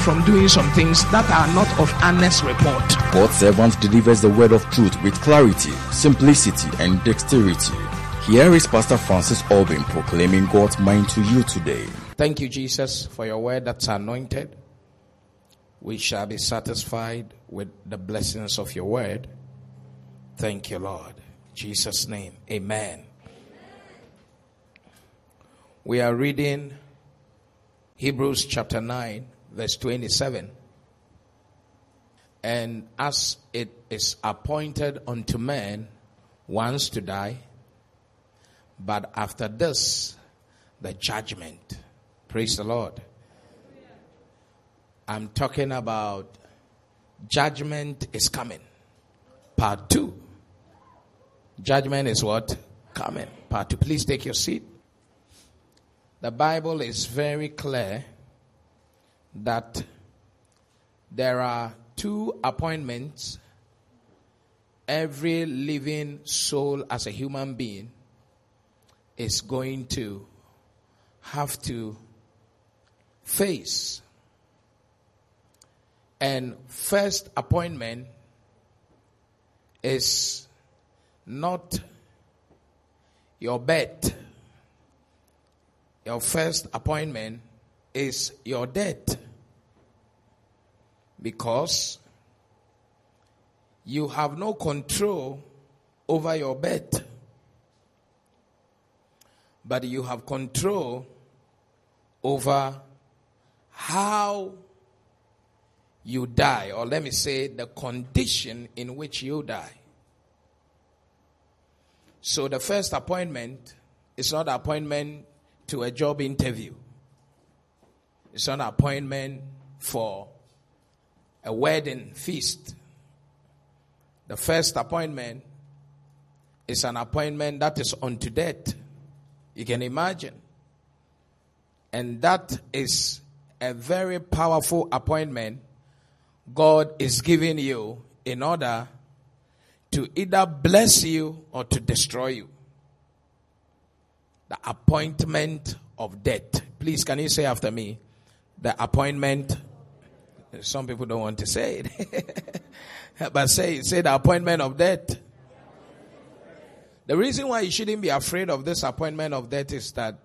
from doing some things that are not of honest report. God's servant delivers the word of truth with clarity, simplicity, and dexterity. Here is Pastor Francis Albin proclaiming God's mind to you today. Thank you, Jesus, for your word that's anointed. We shall be satisfied with the blessings of your word. Thank you, Lord. In Jesus' name, amen. We are reading Hebrews chapter 9, verse 27. And as it is appointed unto man once to die, but after this, the judgment. Praise the Lord. I'm talking about judgment is coming. Part two. Judgment is what? Coming. Part two. Please take your seat. The Bible is very clear that there are two appointments every living soul as a human being is going to have to face. And first appointment is not your bed. Your first appointment is your death. Because you have no control over your bed. But you have control over how you die, or let me say, the condition in which you die. So the first appointment is not an appointment to a job interview. It's an appointment for a wedding feast. The first appointment is an appointment that is unto death. You can imagine. And that is a very powerful appointment God is giving you in order to either bless you or to destroy you. The appointment of death. Please, can you say after me? The appointment. Some people don't want to say it. but say, say the appointment of death. The reason why you shouldn't be afraid of this appointment of death is that,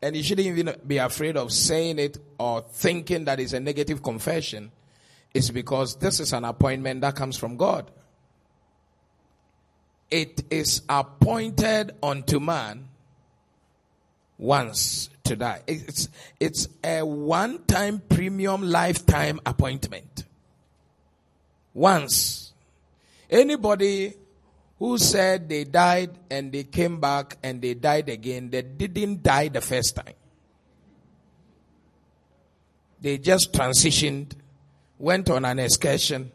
and you shouldn't even be afraid of saying it or thinking that it's a negative confession, is because this is an appointment that comes from God. It is appointed unto man once to die. It's, it's a one time premium lifetime appointment. Once. Anybody who said they died and they came back and they died again, they didn't die the first time. They just transitioned, went on an excursion,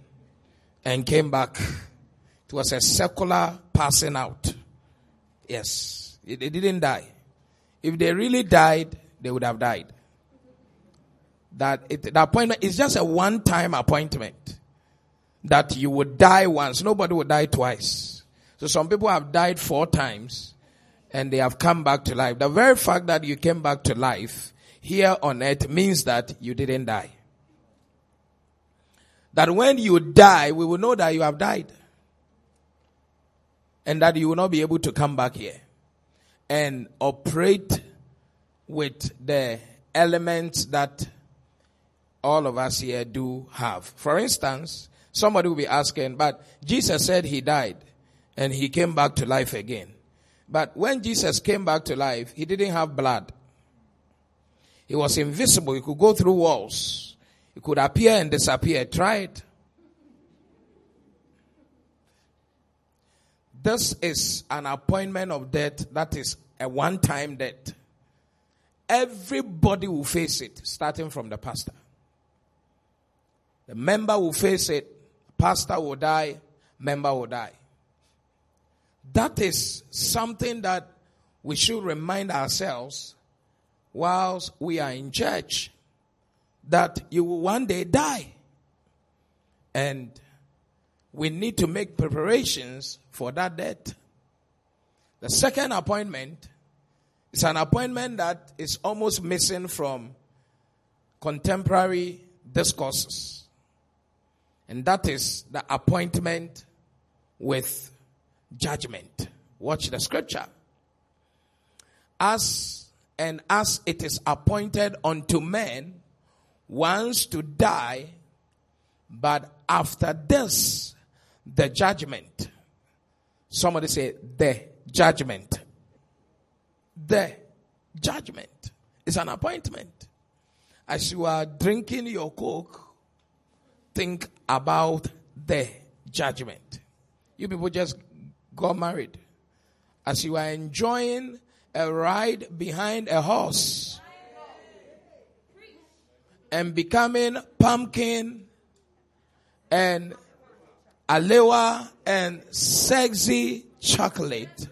and came back. It was a secular passing out. Yes, they didn't die. If they really died, they would have died. That it, the appointment is just a one-time appointment. That you would die once. Nobody would die twice. So some people have died four times and they have come back to life. The very fact that you came back to life here on earth means that you didn't die. That when you die, we will know that you have died. And that you will not be able to come back here and operate with the elements that all of us here do have. For instance, somebody will be asking, but Jesus said he died and he came back to life again. But when Jesus came back to life, he didn't have blood. He was invisible. He could go through walls. He could appear and disappear. Try it. This is an appointment of death that is a one time death. Everybody will face it, starting from the pastor. The member will face it, pastor will die, member will die. That is something that we should remind ourselves whilst we are in church that you will one day die. And we need to make preparations for that death. The second appointment is an appointment that is almost missing from contemporary discourses. And that is the appointment with judgment. Watch the scripture. As and as it is appointed unto men once to die, but after this, the judgment. Somebody say, the judgment. The judgment is an appointment. As you are drinking your coke, think about the judgment. You people just got married. As you are enjoying a ride behind a horse and becoming pumpkin and alewa and sexy chocolate.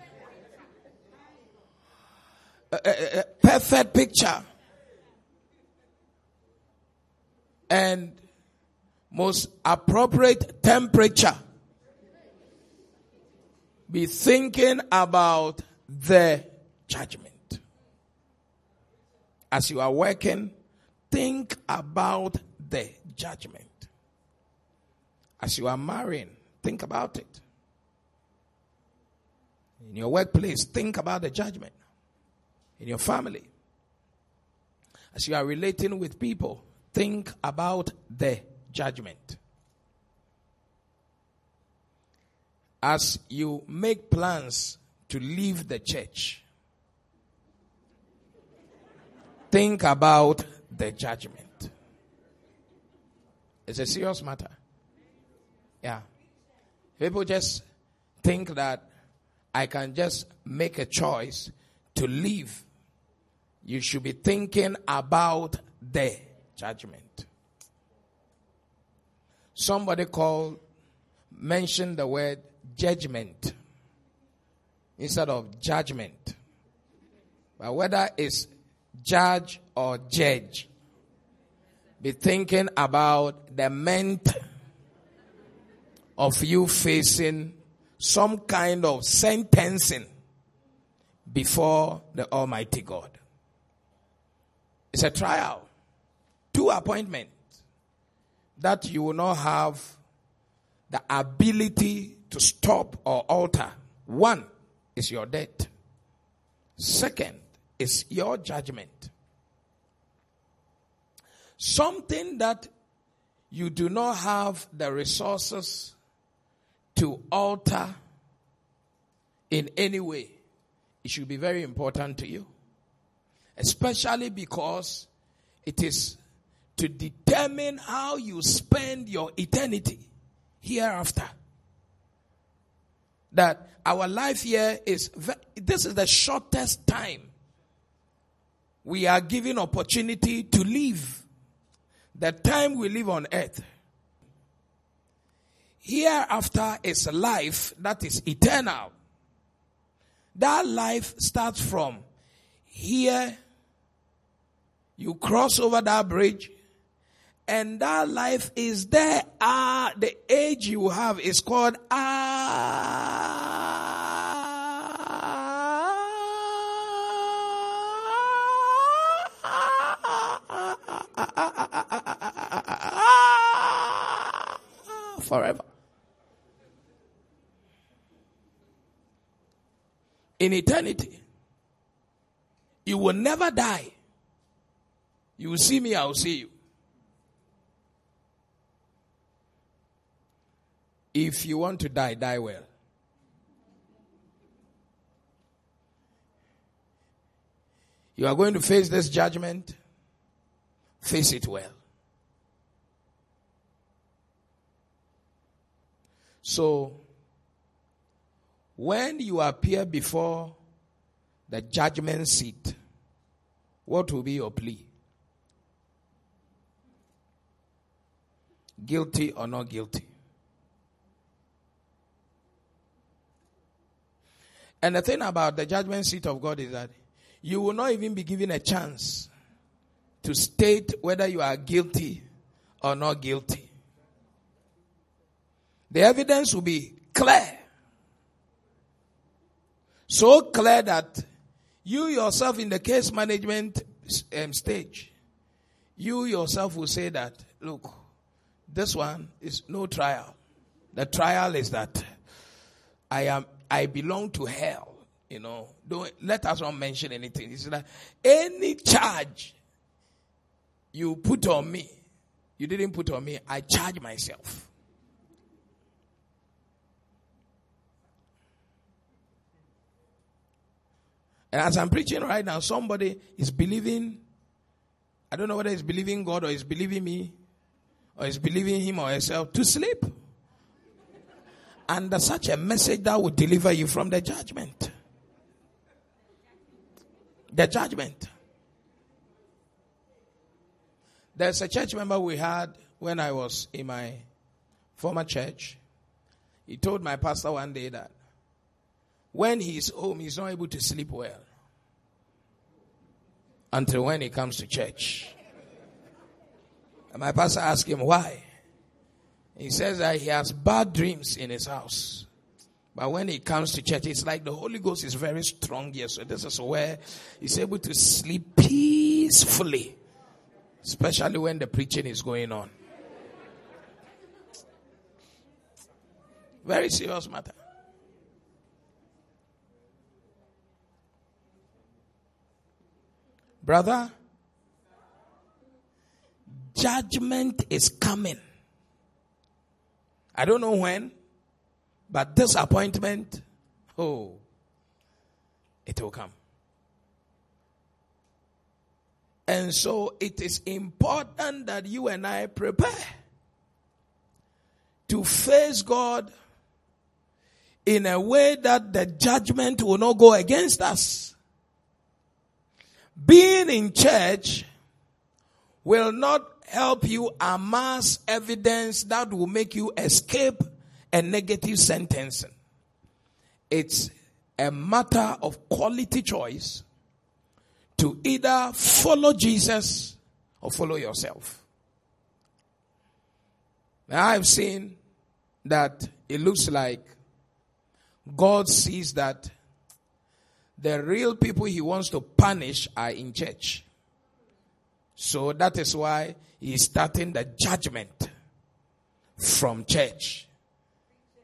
A, a, a perfect picture. And most appropriate temperature. Be thinking about the judgment. As you are working, think about the judgment. As you are marrying, think about it. In your workplace, think about the judgment. In your family, as you are relating with people, think about the judgment. As you make plans to leave the church, think about the judgment. It's a serious matter. Yeah. People just think that I can just make a choice to leave. You should be thinking about the judgment. Somebody called, mentioned the word judgment instead of judgment. But whether it's judge or judge, be thinking about the ment of you facing some kind of sentencing before the Almighty God. It's a trial. Two appointments that you will not have the ability to stop or alter. One is your debt. Second is your judgment. Something that you do not have the resources to alter in any way, it should be very important to you. Especially because it is to determine how you spend your eternity hereafter. That our life here is, this is the shortest time we are given opportunity to live. The time we live on earth. Hereafter is a life that is eternal. That life starts from here. You cross over that bridge and that life is there. Ah, the age you have is called ah. Forever. In eternity, you will never die. You will see me, I will see you. If you want to die, die well. You are going to face this judgment, face it well. So, when you appear before the judgment seat, what will be your plea? Guilty or not guilty? And the thing about the judgment seat of God is that you will not even be given a chance to state whether you are guilty or not guilty. The evidence will be clear. So clear that you yourself in the case management um, stage, you yourself will say that, look, this one is no trial. The trial is that I am, I belong to hell. You know, don't let us not mention anything. It's like any charge you put on me, you didn't put on me, I charge myself. And as I'm preaching right now, somebody is believing, I don't know whether he's believing God or he's believing me or he's believing him or herself to sleep. Under such a message that will deliver you from the judgment. The judgment. There's a church member we had when I was in my former church. He told my pastor one day that when he's home, he's not able to sleep well until when he comes to church. And my pastor asked him why. He says that he has bad dreams in his house. But when he comes to church, it's like the Holy Ghost is very strong here. So this is where he's able to sleep peacefully. Especially when the preaching is going on. Very serious matter. Brother, judgment is coming. I don't know when, but this appointment, oh, it will come. And so it is important that you and I prepare to face God in a way that the judgment will not go against us. Being in church will not help you amass evidence that will make you escape a negative sentencing. It's a matter of quality choice to either follow Jesus or follow yourself. Now I've seen that it looks like God sees that the real people he wants to punish are in church. So that is why he's starting the judgment from church.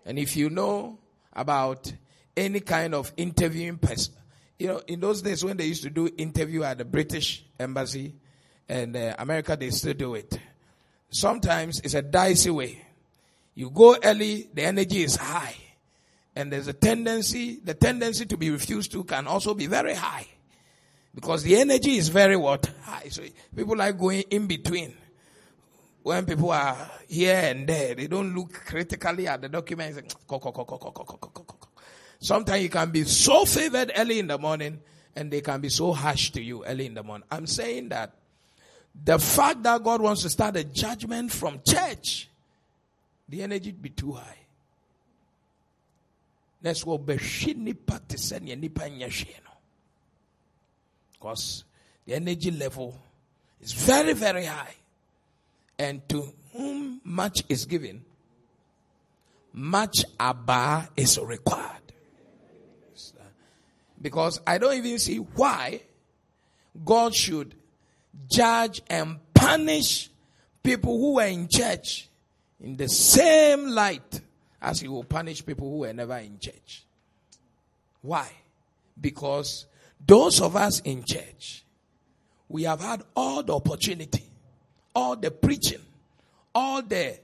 And if you know about any kind of interviewing person, you know, in those days when they used to do interview at the British embassy and uh, America, they still do it. Sometimes it's a dicey way. You go early, the energy is high. And there's a tendency, the tendency to be refused to can also be very high. Because the energy is very what? High. So people like going in between. When people are here and there, they don't look critically at the documents. Sometimes you can be so favored early in the morning and they can be so harsh to you early in the morning. I'm saying that the fact that God wants to start a judgment from church, the energy be too high. That's what nipa te sɛ nipa nyɛ Because the energy level is very, very high. And to whom much is given, much abba is required. Because I don't even see why God should judge and punish people who were in church in the same light as he will punish people who were never in church. Why? Because those of us in church, we have had all the opportunity, all the preaching, all the,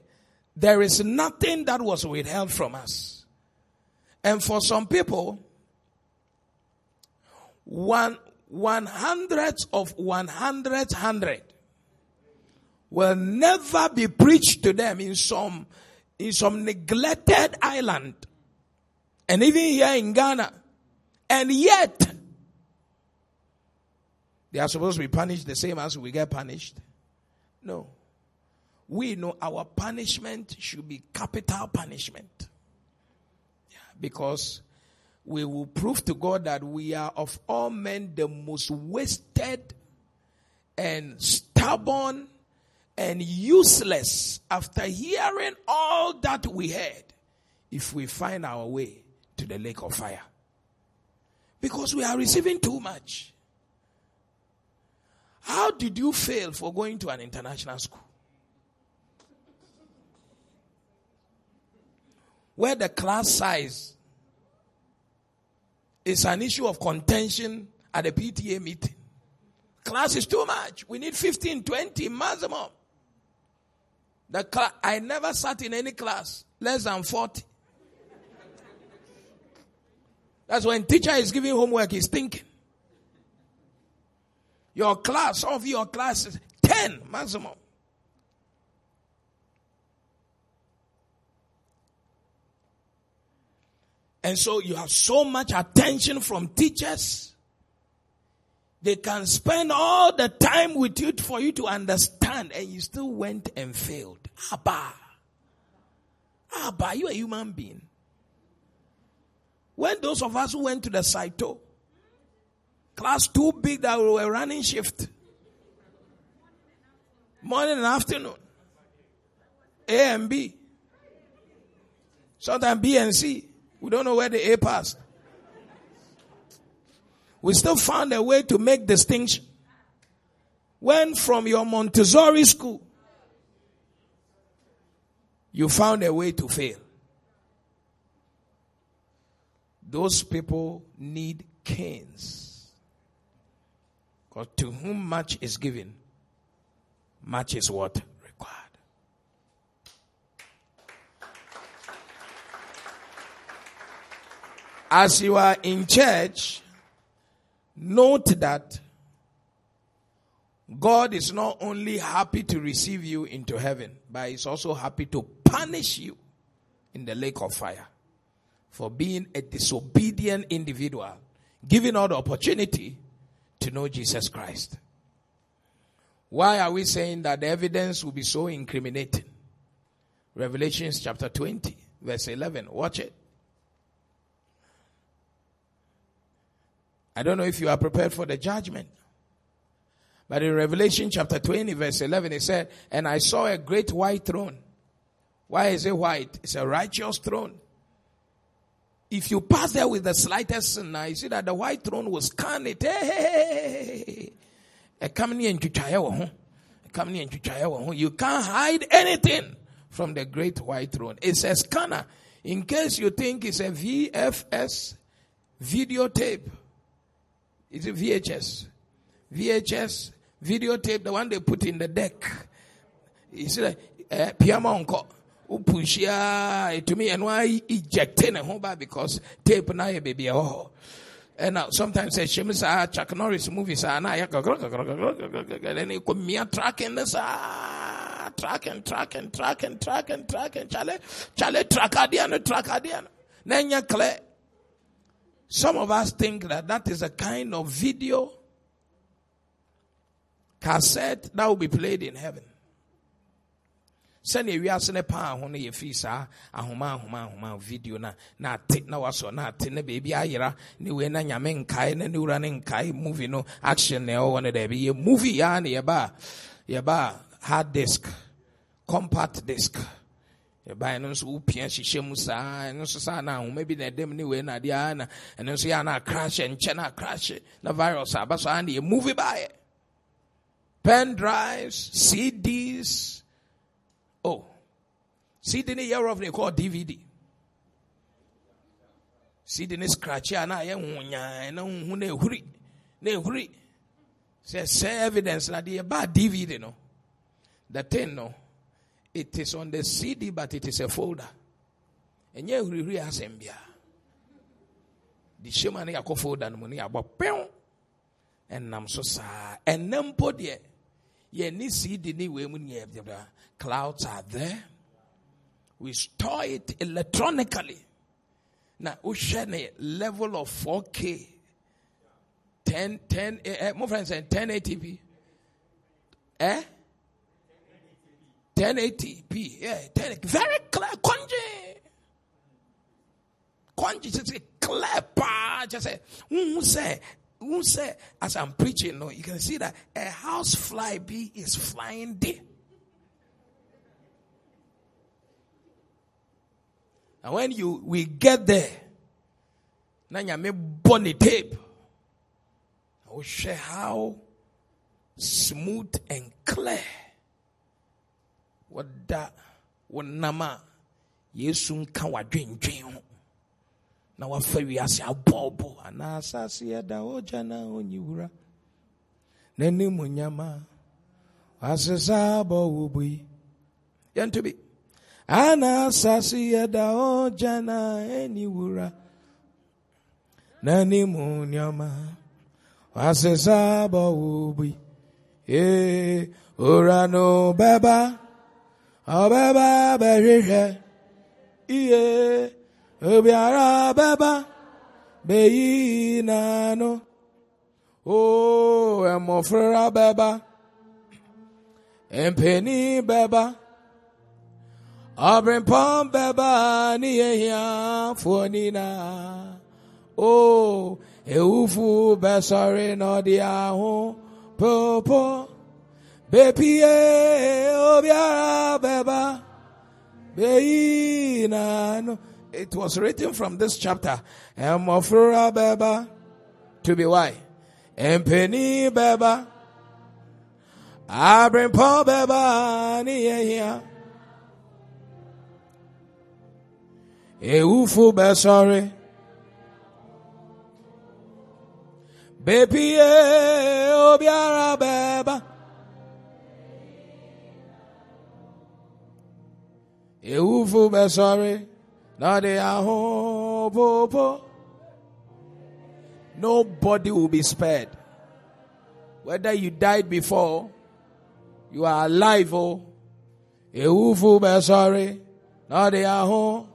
there is nothing that was withheld from us. And for some people, one, one hundredth of one hundred hundred will never be preached to them in some in some neglected island and even here in Ghana. And yet, they are supposed to be punished the same as we get punished. No. We know our punishment should be capital punishment. Yeah, because we will prove to God that we are of all men the most wasted and stubborn and useless after hearing all that we heard if we find our way to the lake of fire. Because we are receiving too much. How did you fail for going to an international school? Where the class size is an issue of contention at a PTA meeting. Class is too much. We need 15, 20 maximum. The cl- I never sat in any class less than 40. That's when teacher is giving homework, he's thinking. Your class, of your classes, 10 maximum. And so you have so much attention from teachers. They can spend all the time with you for you to understand and you still went and failed. Abba. Abba, you a human being. When those of us who went to the Saito, class too big that we were running shift, morning and afternoon, A and B, sometimes B and C, we don't know where the A passed. We still found a way to make distinction. When from your Montessori school, you found a way to fail. Those people need canes. Because to whom much is given, much is what? Required. As you are in church, note that God is not only happy to receive you into heaven, but He's also happy to punish you in the lake of fire for being a disobedient individual, giving all the opportunity to know Jesus Christ. Why are we saying that the evidence will be so incriminating? Revelations chapter 20, verse 11. Watch it. I don't know if you are prepared for the judgment. But in Revelation chapter 20, verse 11, it said, And I saw a great white throne. Why is it white? It's a righteous throne. If you pass there with the slightest sin, now you see that the white throne will scan it. Hey, You can't hide anything from the great white throne. It's a scanner. In case you think it's a VFS videotape, it's a VHS. VHS videotape, the one they put in the deck. You see that? Uh, Piamonko wopuhyia ɛtumi ɛno a ejecte ne ho ba because tape na yɛ baabi ɛwɔ hɔ ɛna sometimes ɛhyɛ mu saa chuck norris movie saa na ayɛ ɛne sɛnea wiase ne paa ho no yɛfiri saa ahoma ahoma ahoma video na na ate na wasɔ na ate na baabi ayera ne wei na nyame nkae na ne wura ne nkae movie no action na ɛwɔ no daabi yɛ movie yaa ne yɛba yɛba hard disk compact disk. Yɛba ɛno nso wopia hyehyɛ mu saa ɛno nso saa na ahoma bi na ɛdɛm ne wei na adeɛ a na ɛno nso yɛ na akrahye nkyɛ na akrahye na virus aba so a ne yɛ movie baayɛ. Pen drives cds Oh, CD ne year of they call DVD. CD ne scratch ya na ye hunya na hu na ehuri na. Say evidence na the bad DVD no. The thing no. It is on the CD but it is a folder. Enye ehuri huri asem bia. The shema ne yakɔ folder no mu ne yabɔ pew. Ɛnam so saa. Ɛnam po deɛ. Yɛ ni CD ne wei mu ne yɛ clouds are there. We store it electronically. Now, we share a level of 4K, 10, 10, eh, my friend said 1080p. Eh? 1080p. Yeah, 10, very clear. Konji. Konji, clear pa just say who say who say as I'm preaching no you can see that a house fly bee is flying there and when you we get there na nyame bɔ ne tape. Wohwɛ how smooth and clear wɔda wɔnam a yesu nka wadwendwen ho na wafa wiase abɔɔbɔ anaa asase yɛda ogya na onyi wura n'anim nyama wasesa abɔ wo bo yi yɛnto bi. Ana asase yɛda ogya na ɛni wura n'anim nyama wasesa abɔ wo bo yi ee ora no bɛba ɔbɛba bɛhwehwɛ. Iye. obiara beba meyi nanu o emofra beba empeni beba ọbrịmpọm beba n'ihe hia fuo nina ewufu besọrị n'ọdị ahụ popo. Bepie obiara beba meyi nanu. It was written from this chapter. Emofura beba to be why? Empeni beba. Abrimpo beba ni here. Ewufu be sorry. Bepi obiara beba. Ewufu be sorry. Nobody will be spared. Whether you died before, you are alive, oh. Ewufu be sorry. Aho.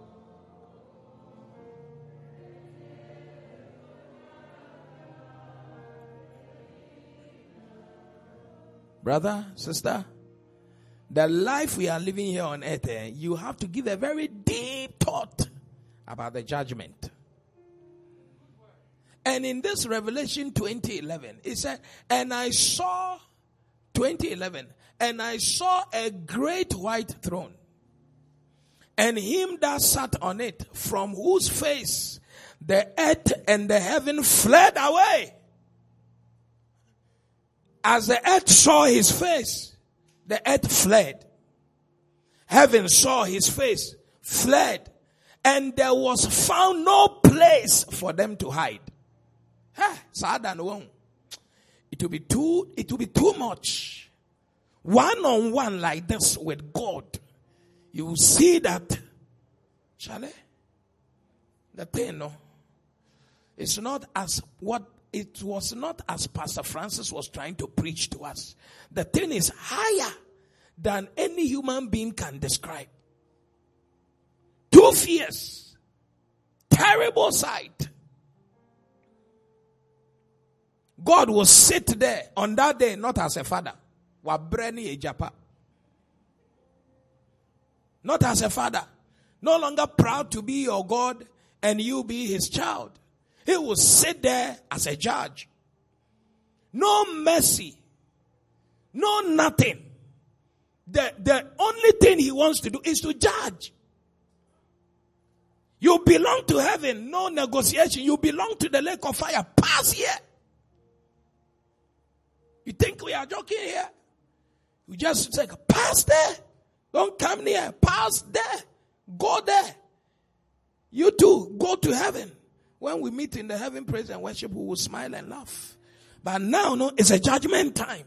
Brother, sister, the life we are living here on earth, eh, you have to give a very deep thought about the judgment. And in this Revelation 2011, it said, and I saw 2011, and I saw a great white throne, and him that sat on it, from whose face the earth and the heaven fled away. As the earth saw his face, the earth fled. Heaven saw his face, fled, and there was found no place for them to hide. Sad and one. It will be too, it will be too much. One on one like this with God. You will see that, Charlie, the thing, no, it's not as what it was not as Pastor Francis was trying to preach to us. The thing is higher than any human being can describe. Two fears. Terrible sight. God will sit there on that day, not as a father. Wabreni ejapa. Not as a father. No longer proud to be your God and you be his child. He will sit there as a judge. No mercy. No nothing. The, the only thing he wants to do is to judge. You belong to heaven, no negotiation. You belong to the lake of fire. Pass here. You think we are joking here? You just say, pass there. Don't come near. Pass there. Go there. You too, go to heaven. When we meet in the heaven praise and worship, we will smile and laugh. But now, no, it's a judgment time.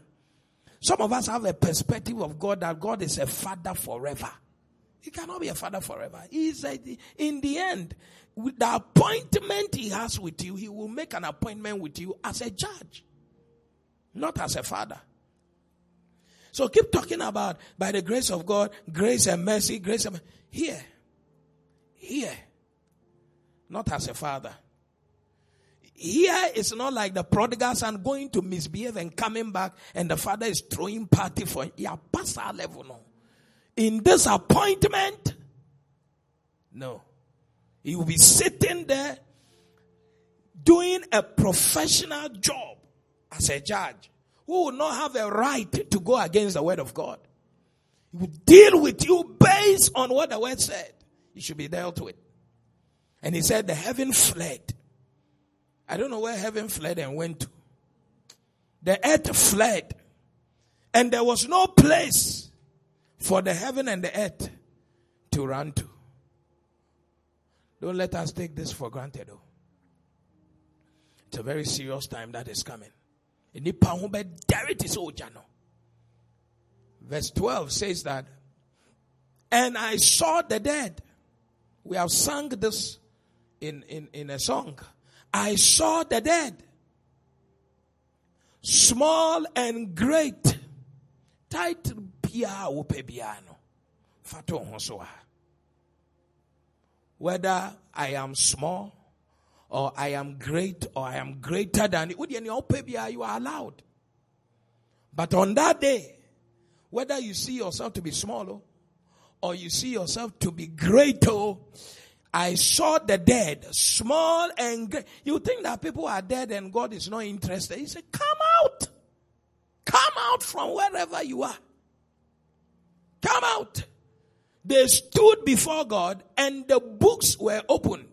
Some of us have a perspective of God that God is a father forever. He cannot be a father forever. He's a, in the end, with the appointment he has with you, he will make an appointment with you as a judge, not as a father. So keep talking about by the grace of God, grace and mercy, grace and here, here, not as a father. Here it's not like the prodigal son going to misbehave and coming back and the father is throwing party for pass our level no. In this appointment, no. He will be sitting there doing a professional job as a judge who will not have a right to go against the word of God. He will deal with you based on what the word said. He should be dealt with. And he said the heaven fled. I don't know where heaven fled and went to. The earth fled. And there was no place for the heaven and the earth to run to. Don't let us take this for granted though. It's a very serious time that is coming. Verse 12 says that, and I saw the dead. We have sung this in, in, in a song. I saw the dead, small and great. Title pia piano. Fato Whether I am small or I am great or I am greater than you are allowed. But on that day, whether you see yourself to be small oh, or you see yourself to be great, oh, I saw the dead, small and great. You think that people are dead and God is not interested. He said, Come out. Come out from wherever you are. Come out. They stood before God and the books were opened.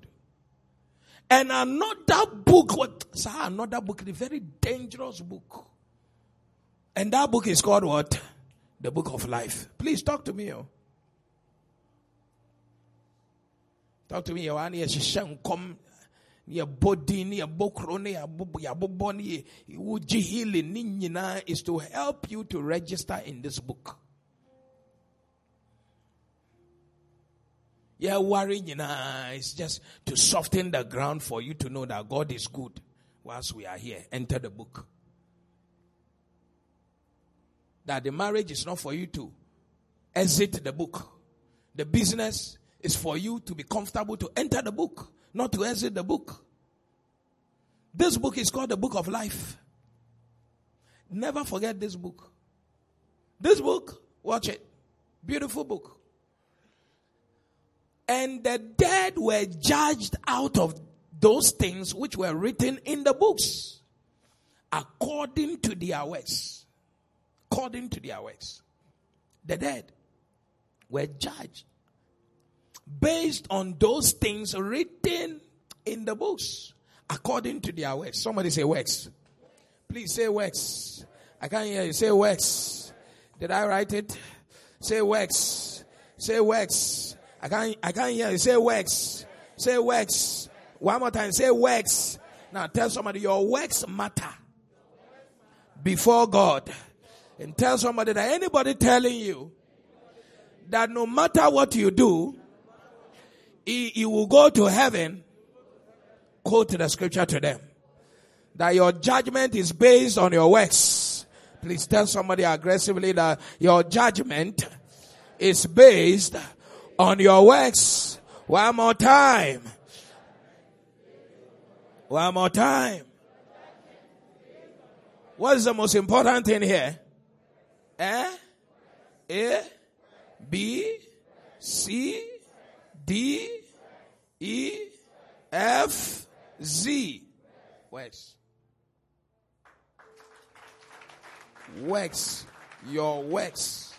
And another book, what? Sir, another book, a very dangerous book. And that book is called what? The book of life. Please talk to me. Oh. Talk to me. Your ani come your body, your bokro, your boboni, your healing is to help you to register in this book. Yeah, worrying, you know, just to soften the ground for you to know that God is good whilst we are here. Enter the book. That the marriage is not for you to exit the book. The business is for you to be comfortable to enter the book, not to exit the book. This book is called the book of life. Never forget this book. This book, watch it. Beautiful book. And the dead were judged out of those things which were written in the books according to their works. According to their works. The dead were judged based on those things written in the books according to their works. Somebody say works. Please say works. I can't hear you. Say works. Did I write it? Say works. Say works. I can't, I can't hear you. Say works. Say works. One more time. Say works. Now tell somebody your works matter before God. And tell somebody that anybody telling you that no matter what you do, you will go to heaven, quote the scripture to them. That your judgment is based on your works. Please tell somebody aggressively that your judgment is based on your works. One more time. One more time. What is the most important thing here? Eh? A, B, C, D, E, F, Z. Works. Works. Your works.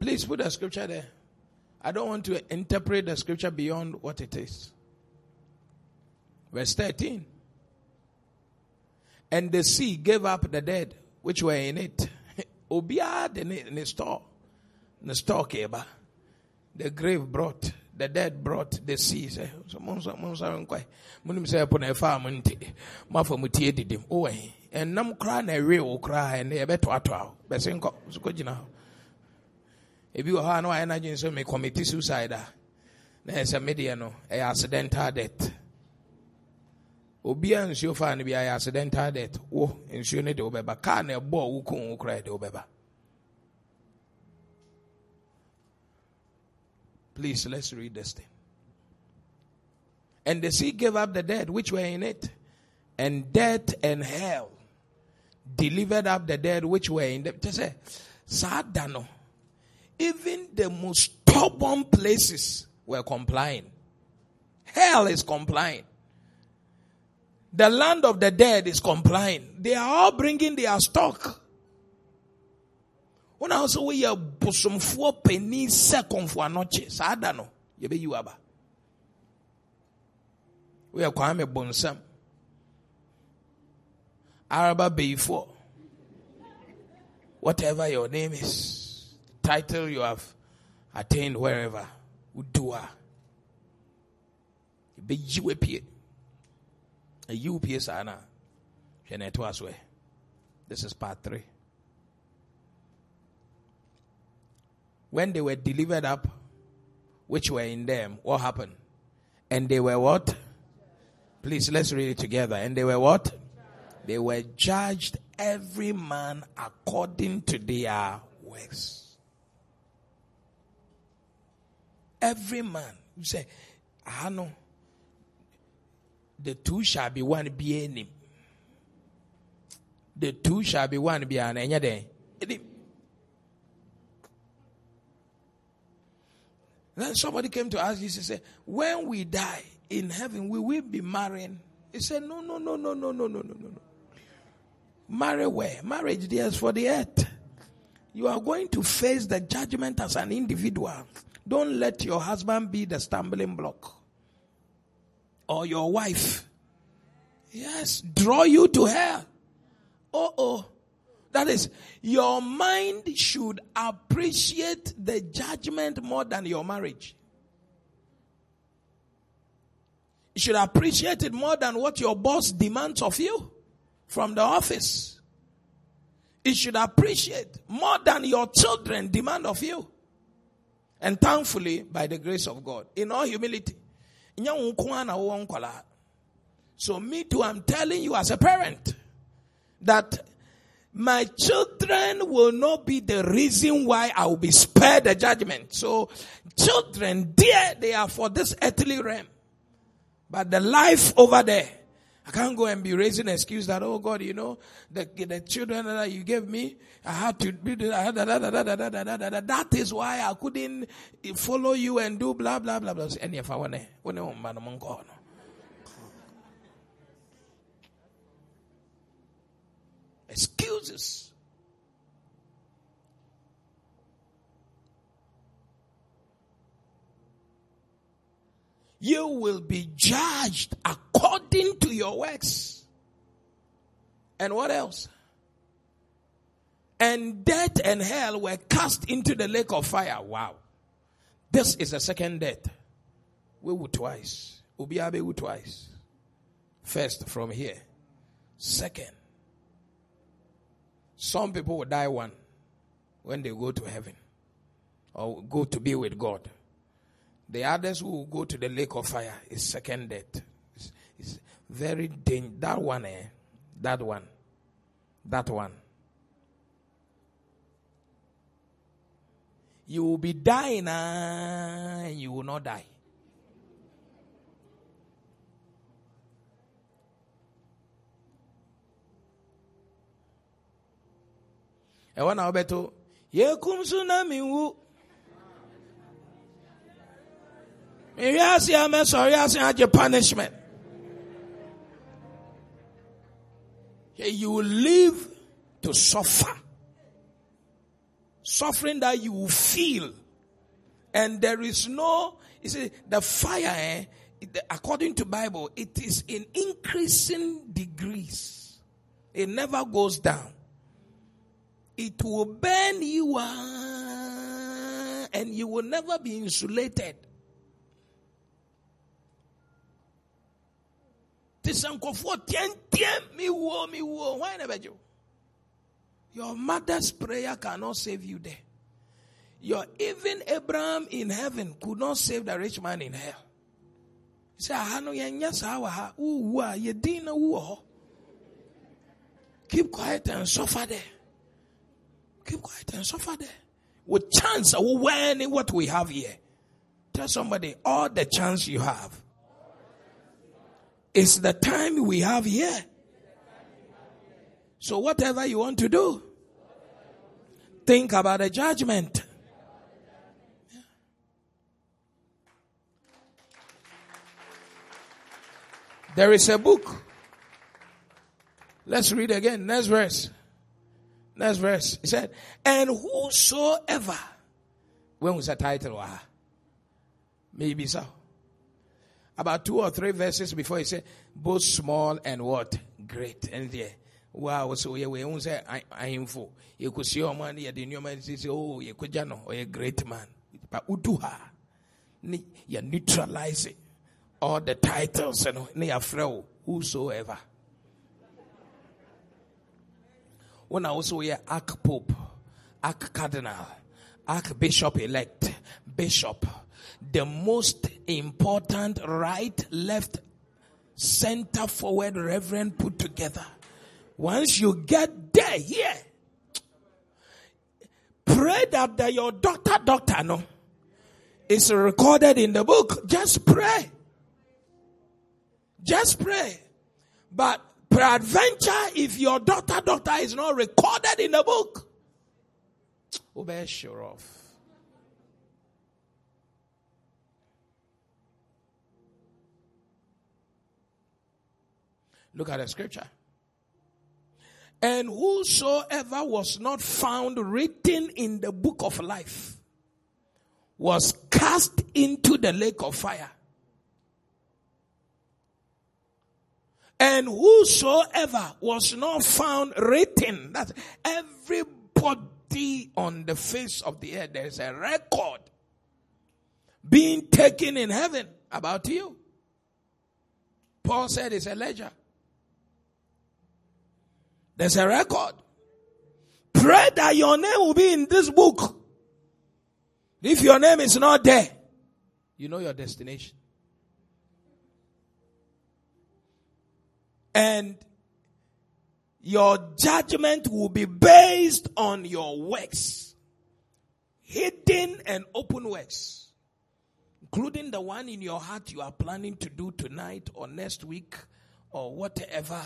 Please put the scripture there. I don't want to interpret the scripture beyond what it is. Verse 13. And the sea gave up the dead which were in it. Obia in the store. The store keba. The grave brought, the dead brought the sea. Say, eh, so mon so mon so nkwa. Munim say po na fa mo nti. Ma fa mo tie didim. O we. En nam kra na ewe wo e beto ato. Be se nko. So ko gina ebi wɔ hɔ a na wayɛ n'adwene sɛ me committee suicide a na yɛ sɛ medeɛ no ɛyɛ accidental death obiara nsuo faa no bi ayɛ accidental death wo nsuo no de wobɛba kaa na ɛbɔ wo kun wo koraa de wobɛba please let's read this thing and the sea gave up the dead which were in it and death and hell delivered up the dead which were in the. Just say, saa Even the most stubborn places were complying. Hell is complying. The land of the dead is complying. They are all bringing their stock. When I also we are for penny second for anoche. Sada no. Yebe you aba. We are kwame bonsam. Araba before. Whatever your name is, title you have attained wherever. Udua. Be you appear. A UPS Anna. This is part three. When they were delivered up, which were in them, what happened? And they were what? Please, let's read it together. And they were what? They were judged every man according to their works. Every man. You say, I know the two shall be one be any. The two shall be one be an any day. Then somebody came to ask Jesus, said, When we die in heaven, will we be marrying? He said, No, no, no, no, no, no, no, no, no. No. Marry where? Marriage there is for the earth. You are going to face the judgment as an individual. Don't let your husband be the stumbling block or your wife. Yes, draw you to hell. Oh, oh. That is, your mind should appreciate the judgment more than your marriage. You should appreciate it more than what your boss demands of you from the office. It should appreciate more than your children demand of you. And thankfully, by the grace of God, in all humility, so me too, I'm telling you as a parent that my children will not be the reason why I will be spared the judgment. So children, dear, they are for this earthly realm. But the life over there, I can't go and be raising an excuse that, oh God, you know, the, the children that you gave me, I had to do that. That is why I couldn't follow you and do blah, blah, blah, blah. Any if I Excuses. You will be judged according to your works. And what else? And death and hell were cast into the lake of fire. Wow. This is the second death. We will twice. Ubiabe will twice. First from here. Second. Some people will die one when they go to heaven or go to be with God. The others who will go to the lake of fire is second death. It's, very dangerous. That one, eh? That one. That one. You will be dying and you will not die. ɛwɔ na wobɛto yɛkum so na menwu mewiase a mɛsɔre ase agye punishment you will live to suffer. Suffering that you will feel. And there is no you see the fire eh, according to bible it is in increasing degrees. It never goes down. It will burn you and you will never be insulated. Your mother's prayer cannot save you there. Your even Abraham in heaven could not save the rich man in hell. He said, Keep quiet and suffer there. Keep quiet and suffer there. With chance, when what we have here. Tell somebody, all the chance you have it's the time we have here. So whatever you want to do, think about a judgment. There is a book. Let's read again. Next verse. Next verse. He said, And whosoever, when was the title? Ah, maybe so. About two or three verses before he said, both small and what? Great. And there. Wow, so yeah, we won't say I info. You could see your money at the new man say, Oh, you could know, or a great man. But uduha. You neutralize it. All the titles and near flow, whosoever. When I also hear Archpope, Archcardinal, Archbishop elect, Bishop, the most important right, left, center, forward, reverend put together. Once you get there, here, pray that the, your doctor, doctor, no, is recorded in the book. Just pray. Just pray. But peradventure, if your doctor, doctor is not recorded in the book, we'll be sure of. Look at the scripture. And whosoever was not found written in the book of life was cast into the lake of fire. And whosoever was not found written, that everybody on the face of the earth, there's a record being taken in heaven about you. Paul said it's a ledger. There's a record. Pray that your name will be in this book. If your name is not there, you know your destination. And your judgment will be based on your works. Hidden and open works. Including the one in your heart you are planning to do tonight or next week or whatever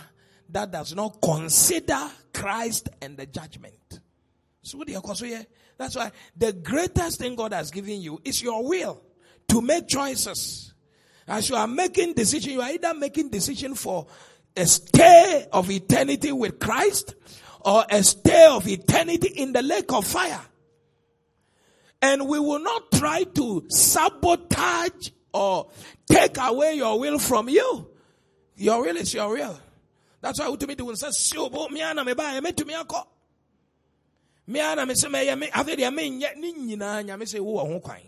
that does not consider Christ and the judgment. So what do you that's why the greatest thing God has given you is your will to make choices. As you are making decision, you are either making decision for a stay of eternity with Christ or a stay of eternity in the lake of fire. And we will not try to sabotage or take away your will from you. Your will is your will. That's why wotumi de wo nsa si obo mea na meba mɛtumi akɔ mea na mesɛ mɛyɛ me afei deɛ menyɛ ne nyinaa nyame sɛ wowɔ ho kwan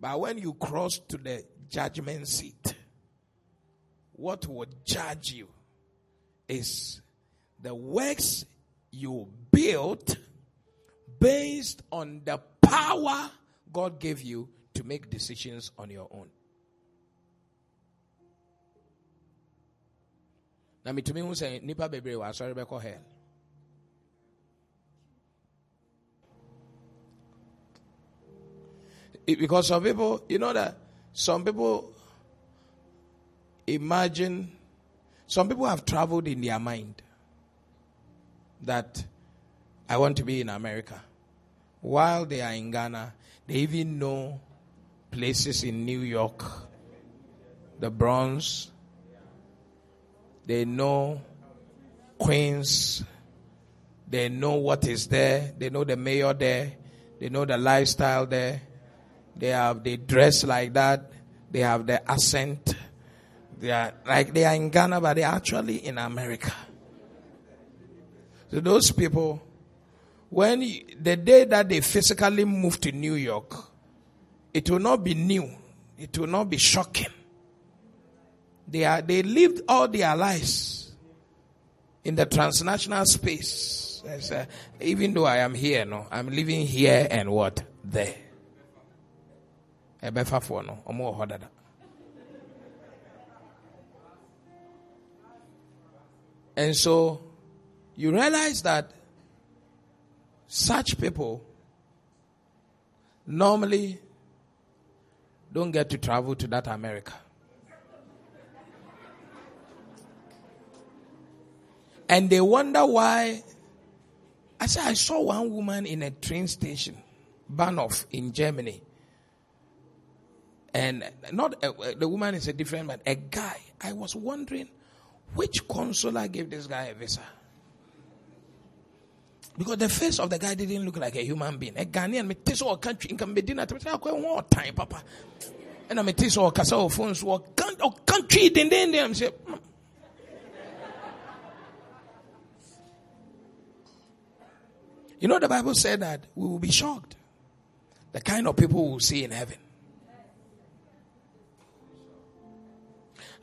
but when you cross to the judgment seat what will judge you is the works you built based on the power God gave you to make decisions on your own. Na metumi hu sɛ nnipa bebree wɔ asɔre bɛkɔ hell because some people you know that some people imagine some people have traveled in their mind that I want to be in America. While they are in Ghana, they even know places in New York, the Bronx, they know Queens. They know what is there. They know the mayor there. They know the lifestyle there. They have, they dress like that. They have the accent. They are like they are in Ghana, but they're actually in America. So those people, when you, the day that they physically move to New York, it will not be new. It will not be shocking. They are, they lived all their lives in the transnational space. Uh, even though I am here, no, I'm living here and what? There. And so you realize that such people normally don't get to travel to that America. And they wonder why. I said, I saw one woman in a train station, Bahnhof in Germany. And not a, the woman is a different man, a guy. I was wondering which consular gave this guy a visa. Because the face of the guy didn't look like a human being. A Ghanaian, me tell so country in Medina, to say, ah, "I time, Papa." And I'm tell so kasa oh, phones, or oh, country, then then I'm say. You know, the Bible said that we will be shocked. The kind of people we will see in heaven.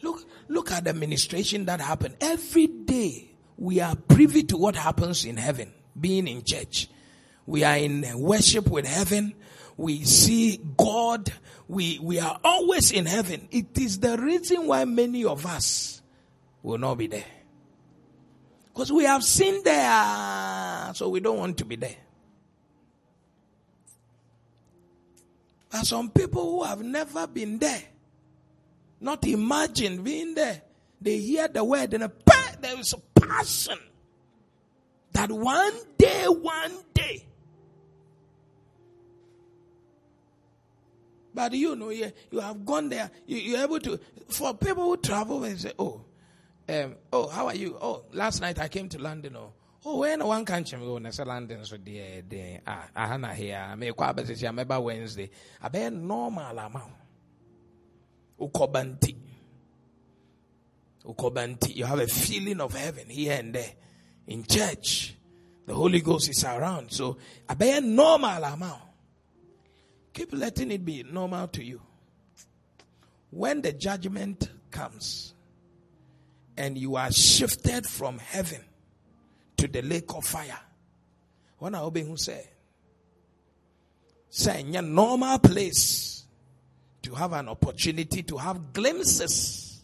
Look, look at the ministration that happened. Every day we are privy to what happens in heaven, being in church. We are in worship with heaven. We see God. We, we are always in heaven. It is the reason why many of us will not be there. Because we have seen there, so we don't want to be there. But some people who have never been there, not imagined being there, they hear the word and there is a passion that one day, one day, But you know, you, you have gone there. You, are able to. For people who travel and say, "Oh, um, oh, how are you? Oh, last night I came to London. Oh, oh, when one country go na say London so there, there. Ah, I na here. Ah, me kwa be say ah, me ba Wednesday. I be normal amount. Ukobanti. Ukobanti. You have a feeling of heaven here and there. In church, the Holy Ghost is around. So I be normal amount. Keep letting it be normal to you. When the judgment comes, and you are shifted from heaven to the lake of fire. When I obey who say, say in a normal place to have an opportunity to have glimpses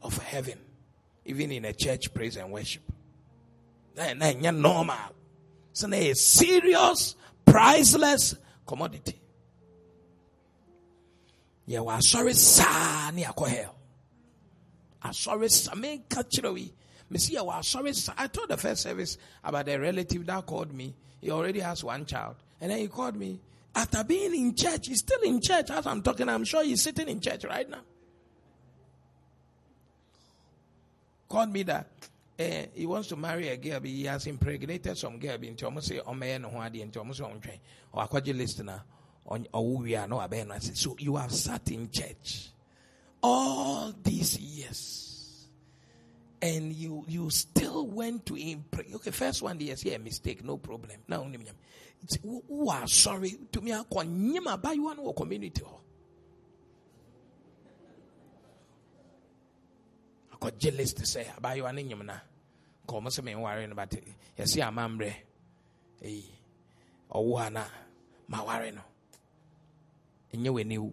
of heaven, even in a church praise and worship. Then normal. So a serious, priceless commodity. Yeah, well, sorry, sa ni hell asɔre sa menka kyerɛ yi. Mesi yɛ wɔ asɔre sa. I told the first service about a relative that called me. He already has one child. And then he called me. After being in church he's still in church. As i'm talking i'm sure he's sitting in church right now. Called me that uh, he wants to marry a girl, but he has impregnated some girl. Into almost say, "Oh man, no one into almost on train or a listener on or we are no abandon." I "So you have sat in church." All these years and you you still went to pray. Okay, first one yes, yeah, mistake, no problem. Now who are sorry to me akonyima by one or community. Oh. I jealous to say about you and him na. Come say me worrying about it. Yes, yeah, mambre. Hey, oh, or wana, ma worry no. And you knew.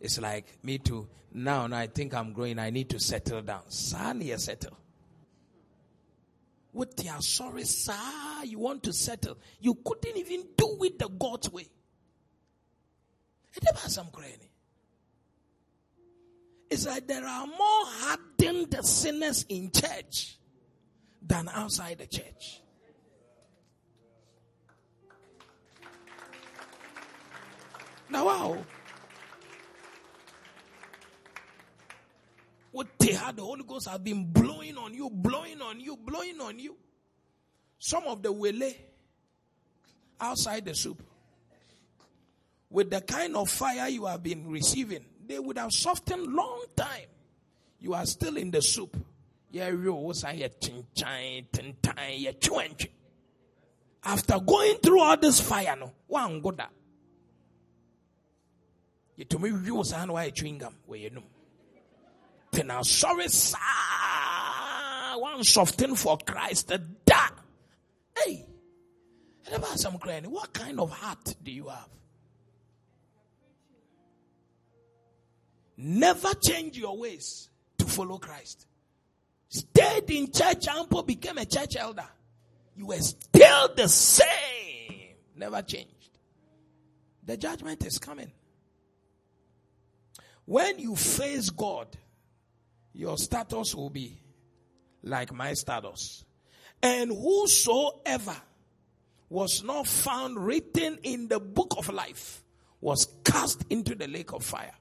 It's like me too. Now, now I think I'm growing. I need to settle down. Sally, settle. With your sorry, sir, you want to settle. You couldn't even do it the God's way. It's like there are more hardened sinners in church than outside the church. Now, wow. What they had, the Holy Ghost has been blowing on you, blowing on you, blowing on you. Some of the wele outside the soup, with the kind of fire you have been receiving, they would have softened long time. You are still in the soup. After going through all this fire, no, one go that. You told me you was chewing gum where you know now. Sorry, sir. One soft thing for Christ. Da. Hey. About some crying. What kind of heart do you have? Never change your ways to follow Christ. Stayed in church, Ampo became a church elder. You were still the same. Never changed. The judgment is coming. When you face God, your status will be like my status. And whosoever was not found written in the book of life was cast into the lake of fire.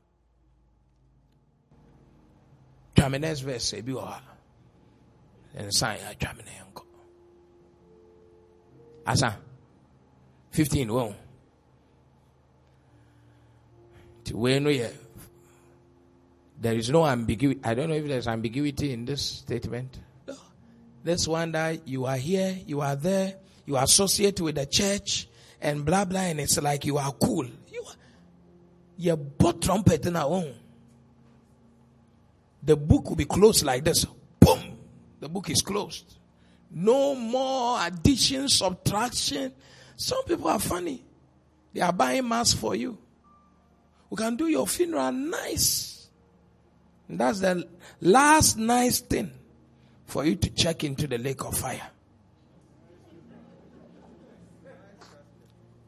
Verse. Asa. 15 wɔn. Ti no yɛ. There is no ambiguity. I don't know if there's ambiguity in this statement. No. This one that you are here, you are there, you associate with the church, and blah blah, and it's like you are cool. You are, you bought trumpet in our own. The book will be closed like this. Boom! The book is closed. No more addition, subtraction. Some people are funny. They are buying mass for you. We can do your funeral nice. That's the last nice thing for you to check into the lake of fire.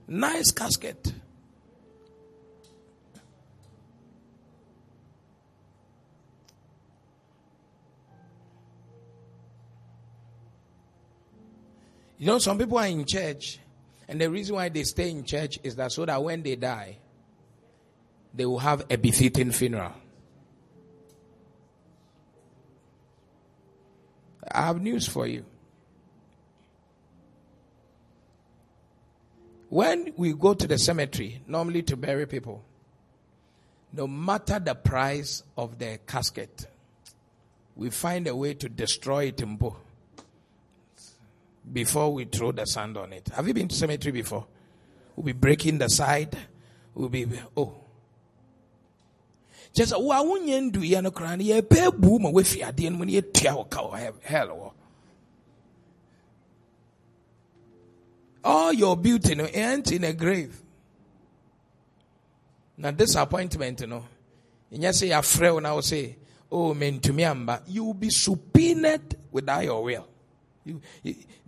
Nice casket. You know, some people are in church, and the reason why they stay in church is that so that when they die, they will have a befitting funeral. I have news for you. When we go to the cemetery, normally to bury people, no matter the price of the casket, we find a way to destroy it in both before we throw the sand on it. Have you been to cemetery before? We'll be breaking the side. We'll be oh. Just wa wonye ndu ya no ye pe bu ma we fi ade no ye tua wo ka hell wo. All your beauty no ends in a grave. Now disappointment no. Inya say ya frɛ now say, "Oh, mentumi amba." You will be subpoenaed without your will. You,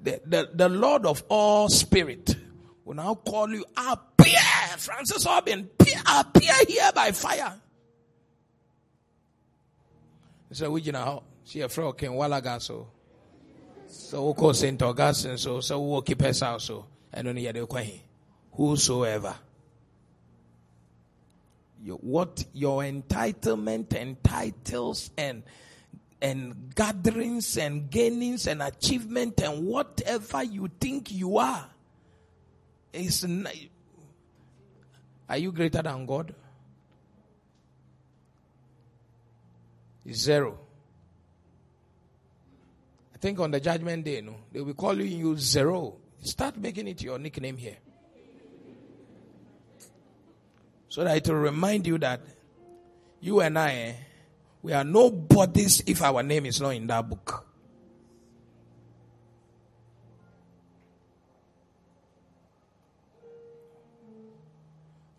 the, the, the Lord of all spirit will now call you, appear, Francis Albin, appear here by fire. So we you know she a friend can walaga so. We call Saint Augustine so keep us out so? And only yet whosoever. What your entitlement and titles and and gatherings and gainings and achievement and whatever you think you are is are you greater than God? Zero. I think on the judgment day, no, they will be calling you zero. Start making it your nickname here. So that it will remind you that you and I, eh, we are nobodies if our name is not in that book.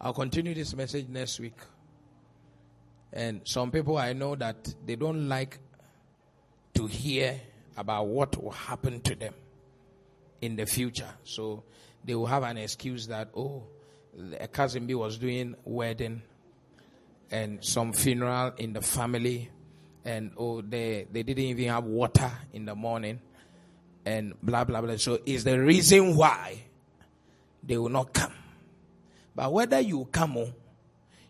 I'll continue this message next week. And some people I know that they don't like to hear about what will happen to them in the future. So they will have an excuse that, oh, a cousin B was doing wedding and some funeral in the family. And oh they they didn't even have water in the morning and blah blah blah. So is the reason why they will not come. But whether you come or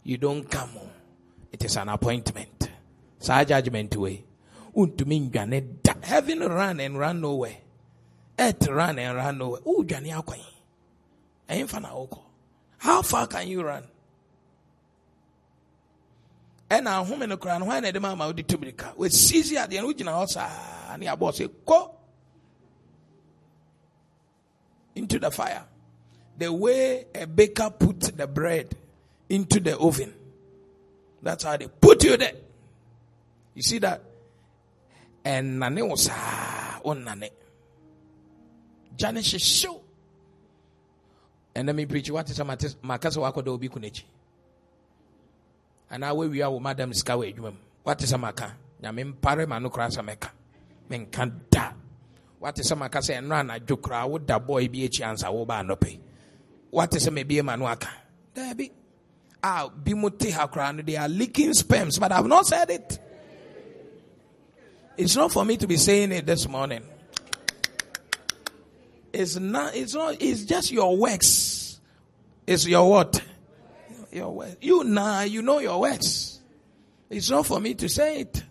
you don't come it is an appointment. So judgment way untumi da. Heaven run and run nowhere. Earth run and run nowhere. Udwane akwan ɛyɛmfa na how far can you run? Ɛna ahome no koraa no hwan na ɛde ma ama wode to mirika wɔsisi adeɛ no wogyina hɔ saa. Ne abɔɔ sɛ kɔ. Into the fire. The way a baker puts the bread into the oven that's how they put you there. You see that? And ɛnane wo ah, oh, saa wonnane gya ne hyehyew ɛnɛ mepreakyi wate sɛ maka sɛ wakɔda obi ku n'akyi anaa wawia wo madam sika wɔ adwuma mu wate sɛ maka nyame mpare ma no koraa sɛ mɛka menka da wate sɛ maka sɛ ɛno anadwo koraa woda bɔɔ bi akyi ansa woba anɔpɛ wate sɛ mabie ma no aka daabi a bi mo te ha koraa Ah, no they are leaking sperms but i've not said it it's not for me to be saying it this morning It's not, it's not, it's just your works. It's your what? Your works. You now, you know your works. It's not for me to say it.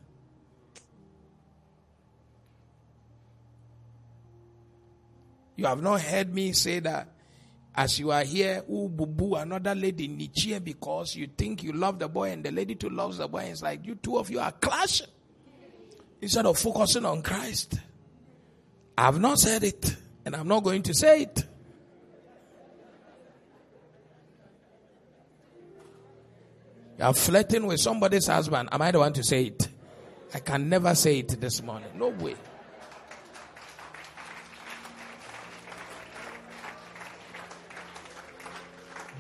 You have not heard me say that as you are here, ooh, boo boo, another lady nichie because you think you love the boy and the lady too loves the boy. It's like you two of you are clashing instead of focusing on Christ. I have not said it and I'm not going to say it. You are flirting with somebody's husband. Am I the one to say it? I can never say it this morning. No way.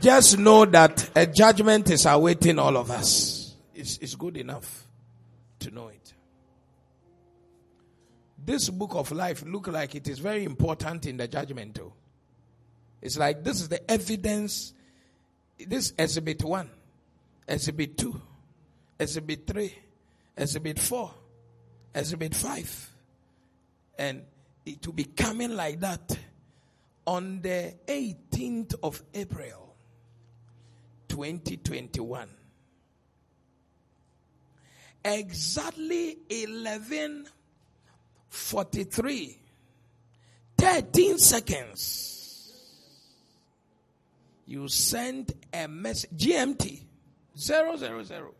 Just know that a judgment is awaiting all of us. It's, it's good enough to know it. This book of life look like it is very important in the judgment too. It's like this is the evidence. This exhibit one, exhibit two, exhibit three, exhibit four, exhibit five. And it will be coming like that on the 18th of April 2021. Exactly 11:43 13 seconds. You send a message GMT 000.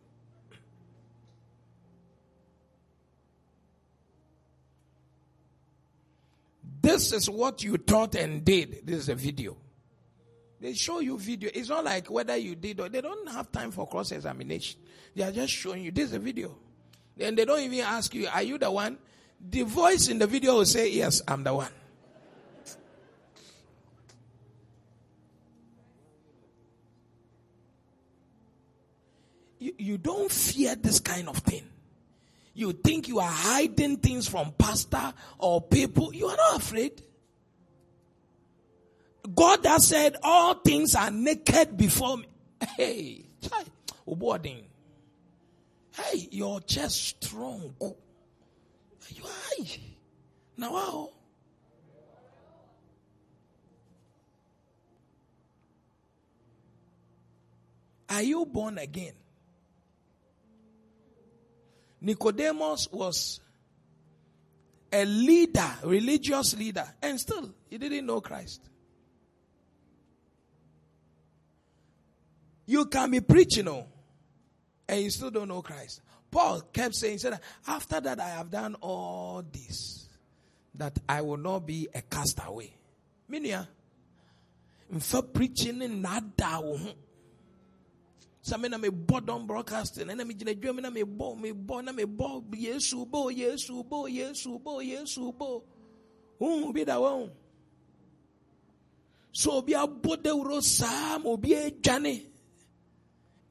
This is what you thought and did. This is a video. They show you video. It's not like whether you did or they don't have time for cross examination. They are just showing you this is a video. Then they don't even ask you, are you the one? The voice in the video will say, yes, I'm the one. You, you don't fear this kind of thing. You think you are hiding things from pastor or people. You are not afraid. God has said, All things are naked before me. Hey, boarding. Hey, your chest strong. You are. Now, wow. Are you born again? Nicodemus was a leader, religious leader, and still he didn't know Christ. You can be preaching, oh, and you still don't know Christ. Paul kept saying, said, after that I have done all this, that I will not be a castaway. Minia, ah, for preaching in nada wo ho. Sɛ me na me bɔ broadcasting ɛna me gyina dwam na me bɔ me bɔ na me bɔ yesu bo yesu bo yesu bo yesu bo. Wohu bi da wɔn. So obi abɔ dawuro saa ma obi adwane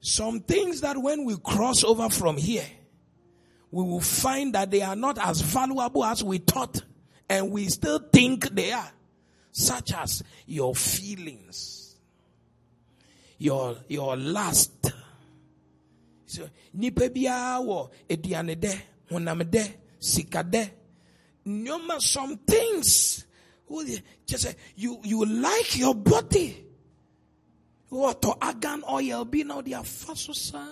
Some things that when we cross over from here, we will find that they are not as valuable as we thought and we still think they are. Such as your feelings, your, your lust. So, nipa biara wɔ aduane dɛ, honam dɛ, sika some things. Just you, you like your body. Wɔtɔ agan oil bi na ɔde afa so saa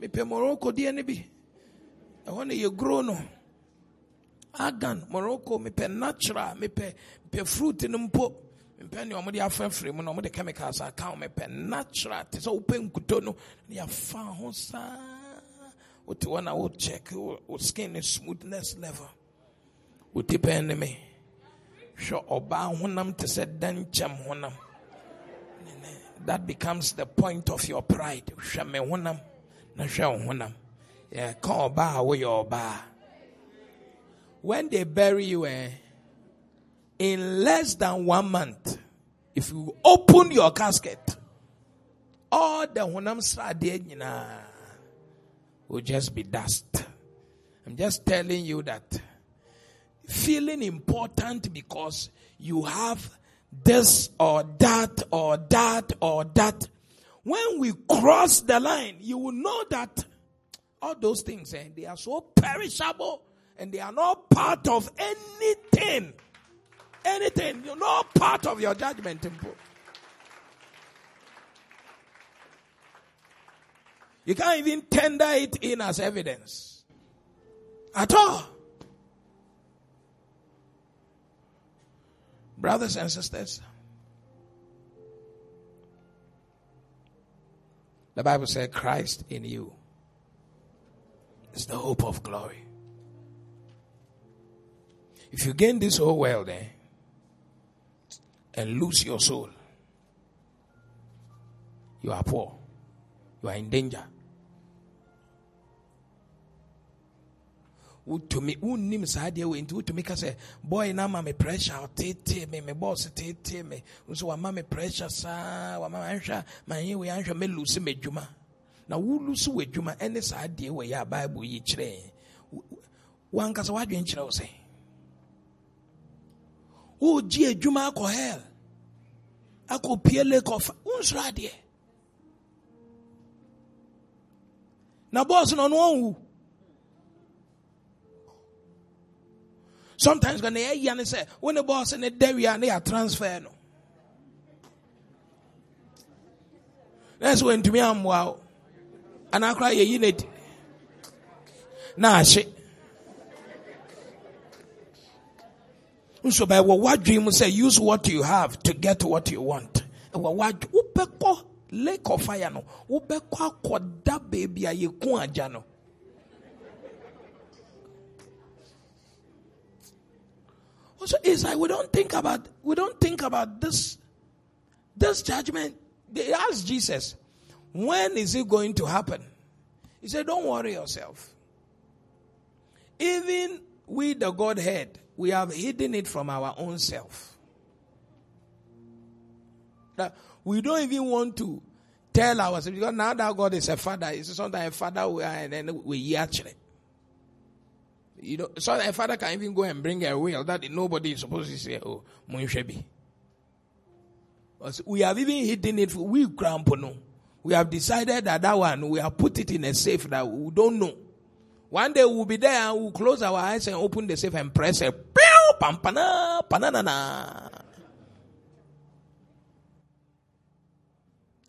mepɛ morocco deɛ no bi. Ɛhɔ no yɛguro no. Agan morocco mepɛ natural mepɛ mepɛ fruit no mpo. Mepɛ ne ɔmode afrɛfrɛ mu na ɔmode chemicals aka wo mepɛ natural te sɛ wopɛ nkuto no. Ne yɛfa ho saa wote hɔ na wocheck wo skin smoothness level. Wote pɛn ne me hwɛ ɔbaa honam te sɛ dankyɛm honam. That becomes the point of your pride. When they bury you, eh, in less than one month, if you open your casket, all the honam srade will just be dust. I'm just telling you that feeling important because you have this or that or that or that. When we cross the line, you will know that all those things, eh, they are so perishable and they are not part of anything. Anything. You're not part of your judgment. You can't even tender it in as evidence. At all. Brothers and sisters, the Bible said Christ in you is the hope of glory. If you gain this whole world eh, and lose your soul, you are poor. You are in danger. Wotumi wonnim saa deɛ wei nti wotumi ka sɛ boy na ama me pressure ɔtetee me me boss tetee me. Nso wama me pressure saa wama anhwɛ manyɛ wei anhwɛ mɛlusi m'adwuma na wolusi w'adwuma ɛne saa deɛ wei a bible yi kyerɛ wankasa wadwen kyerɛ wo sɛ wogye adwuma akɔ hell. Akɔ pie lake of wonsoro adeɛ na boss no ɔno ɔnwu sometimes when they hear and say when the boss in the dairy and they are transfer no. That's when to me I'm wow. And I cry a unit nah shit. So by what dream say use what you have to get what you want. What lake of fire no. Wobɛkɔ akɔda baabi a yɛku agya no So it's like we don't think about we don't think about this this judgment. They asked Jesus, when is it going to happen? He said, Don't worry yourself. Even we, the Godhead, we have hidden it from our own self. That we don't even want to tell ourselves because now that God is a father, it's sometimes a father we are, and then we actually. You know, so a father can even go and bring a will that nobody is supposed to say, oh, Munshebi. We have even hidden it we no. We have decided that that one, we have put it in a safe that we don't know. One day we'll be there and we'll close our eyes and open the safe and press a pew, pampana, panana.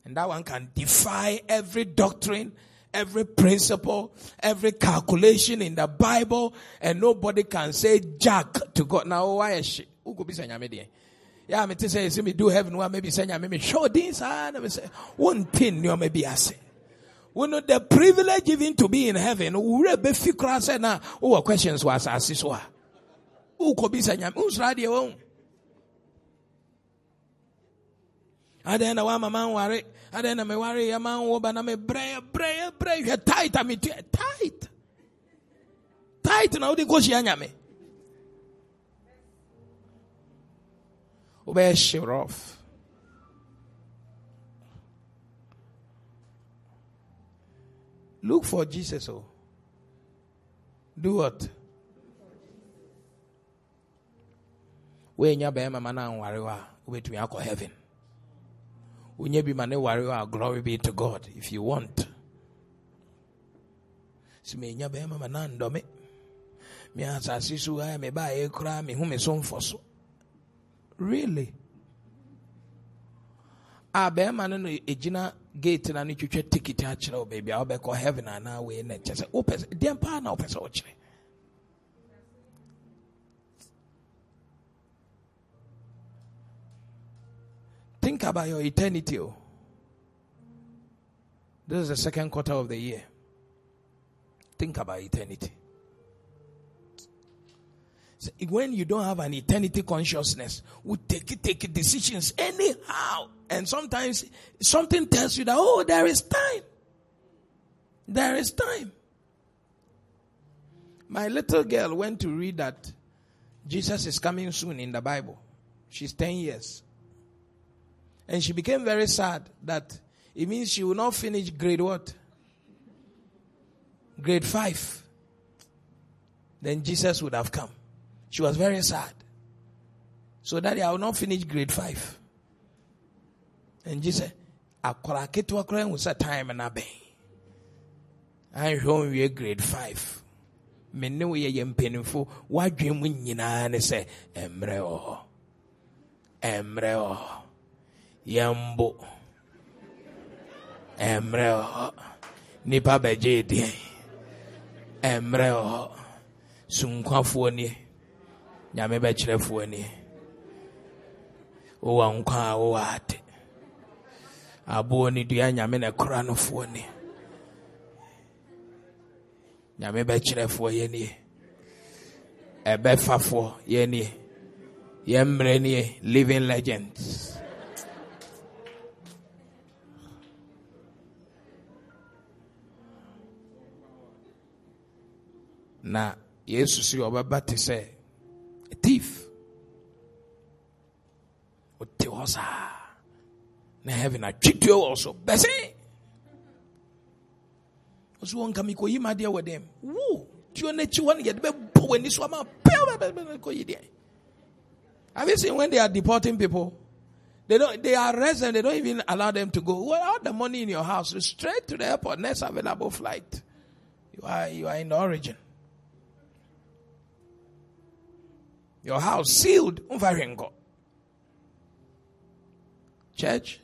And that one can defy every doctrine, every principle, every calculation in the Bible, and nobody can say jack to God. Now, why is she? Who could be saying, yeah, me to say, see me do heaven, well, maybe saying, me show this, ah, and me say, one thing, you maybe I say. We know the privilege given to be in heaven, we be fikra say na, who questions was asiswa. Who could be saying, who's radio? Adɛn na wama man ware adɛn na meware yɛ man wo ba na mebrɛ brɛ brɛ hwɛ tight a metua tight. Tight na wode kɔhyia nyame wobɛyɛ shiver off. Look for jesus oh. Do what? Woanya bɛrima ma no anware hɔ a wobɛtumi akɔ heaven glory be to God if you want. Me mama na ndome. Me so mfo Really? a no gate na no twitwa ticket akyerɛ wo baabi a wobɛkɔ heaven anaa wei na kyɛ sɛ wopɛ sɛ deɛ na wopɛ sɛ wokyerɛ Think about your eternity. Oh. This is the second quarter of the year. Think about eternity. So when you don't have an eternity consciousness, we take take decisions anyhow. And sometimes something tells you that, oh, there is time. There is time. My little girl went to read that Jesus is coming soon in the Bible. She's 10 years. And she became very sad that it means she will not finish grade what? Grade 5. Then Jesus would have come. She was very sad. So daddy, I will not finish grade 5. And Jesus, akwara ketewa kora hu sɛ time na bɛn anhwɛ ɔnwie grade 5 me ne wo yɛ yɛ mpanimfo woadwen mu nyinaa ne sɛ mmerɛ wɔ hɔ mmerɛ wɔ hɔ yɛmbo mmerɛ wɔ hɔ nipa bɛgye deɛn mmerɛ wɔ hɔ sunkwafoɔ nie. Nyame bɛkyerɛfoɔ nie. Wowɔ nkwa a wowɔ ate. Aboɔ ne dua nyame na ɛkora nofoɔ nie. Nyame bɛkyerɛfoɔ yɛnie ɛbɛfafoɔ yɛnie yɛmmerɛ nie. Living legends na yesu so ɔbɛba te sɛ thief. Wote hɔ saa na heaven atwitue wɔ so bɛse ɔso wɔ nka mekɔyi ma adeɛ wɔ dɛm wo tuo no akyi hɔ no yɛde bɛbɔ w'ani so ama pɛkɔyi deɛ have you seen when they are deporting people? They don't they arrest them they don't even allow them to go. Well all the money in your house straight to the airport. Next available flight. You are you are in the origin your house sealed church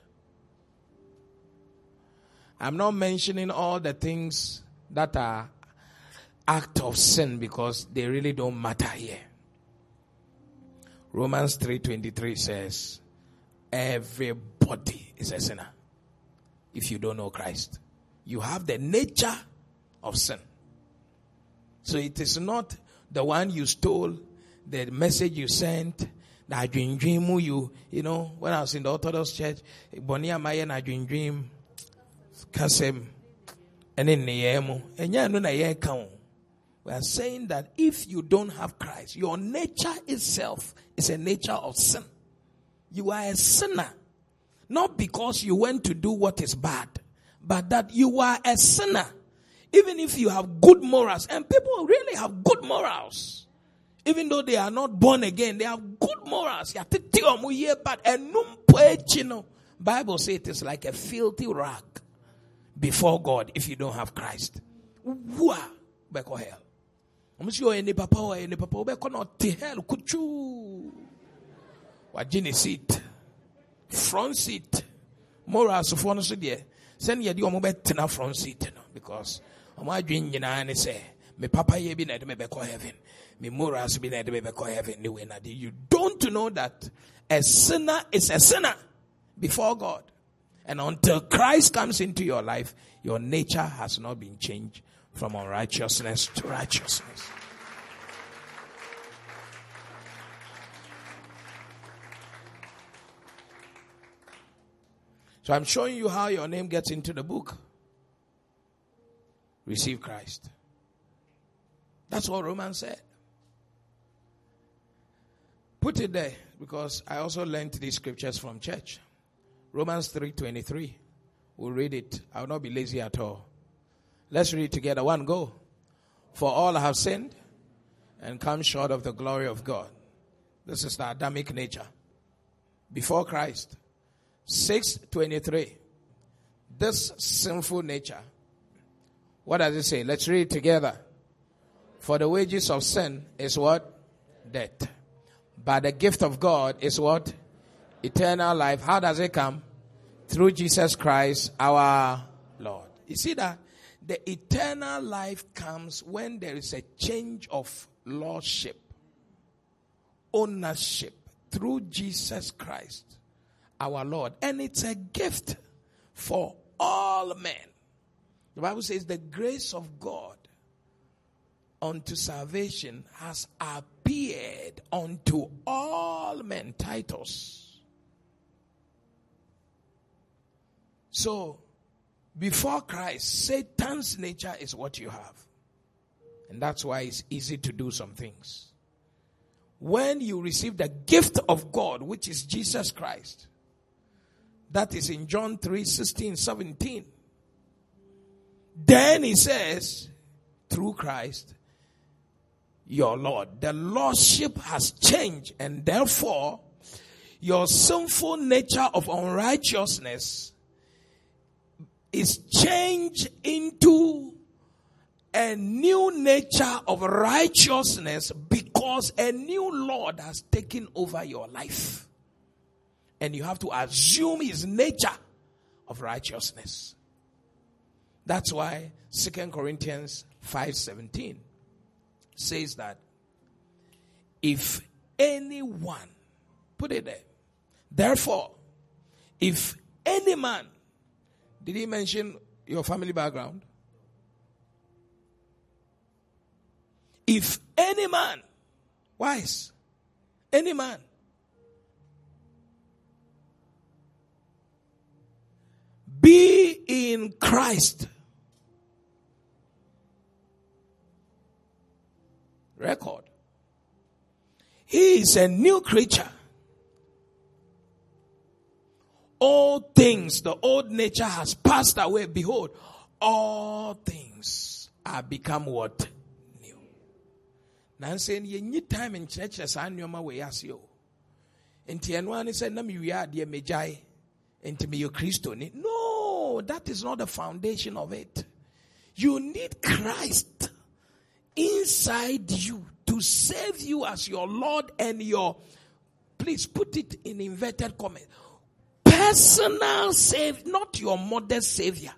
I'm not mentioning all the things that are act of sin because they really don't matter here. Romans 3:23 says everybody is a sinner if you don't know Christ. You have the nature of sin. So it is not the one you stole, the message you sent, the dream dream you, you know, when I was in the Orthodox Church, Bonia Maya na dream kasem ɛne nneyɛɛ mu ɛnyɛ no na yɛreka we are saying that if you don't have Christ, your nature itself is a nature of sin. You are a sinner. Not because you went to do what is bad, but that you are a sinner. Even if you have good morals, and people really have good morals. Even though they are not born again, they have good morals. Bible says it is like a filthy rag before God if you don't have Christ. Beko hell. Omusi yo ene papa o ene papa obeko no te hell kuchu. Wagye seat. Front seat. Moral asofo no so de send ye di omo betena front seat no because omo adwen nyinaa ne say me papa ye bi na de me beko heaven. Me morals bi na de me beko heaven na You don't know that a sinner is a sinner before God. And until Christ comes into your life, your nature has not been changed from unrighteousness to righteousness. So I'm showing you how your name gets into the book. Receive Christ. That's what Romans said. Put it there because I also learned these scriptures from church. Romans 3:23. We'll read it. I will not be lazy at all. Let's read together. One go. For all have sinned and come short of the glory of God. This is the Adamic nature. Before Christ. 623. This sinful nature. What does it say? Let's read together. For the wages of sin is what? Death. But the gift of God is what? Eternal life. How does it come? through Jesus Christ our Lord. You see that the eternal life comes when there is a change of lordship, ownership through Jesus Christ our Lord. And it's a gift for all men. The Bible says the grace of God unto salvation has appeared unto all men. Titus So, before Christ, Satan's nature is what you have. And that's why it's easy to do some things. when you receive the gift of God, which is Jesus Christ. That is in John 3 16, 17. Then he says, through Christ, your Lord. The Lordship has changed, and therefore, your sinful nature of unrighteousness is changed into a new nature of righteousness because a new Lord has taken over your life. And you have to assume his nature of righteousness. That's why 2 Corinthians 5:17 says that if anyone put it there. Therefore, if any man did he mention your family background? If any man, wise, any man, be in Christ, record, he is a new creature. All things, the old nature has passed away. Behold, all things are become what? nansa no yɛnyi time nkyerɛkyerɛ saa nneɛma wei ase o nti ɛno ara ne sɛ na mewie adeɛ megyae no that is not the foundation of it you need christ inside you to save you as your lord and your please put it in inverted commas personal save not your mother's savior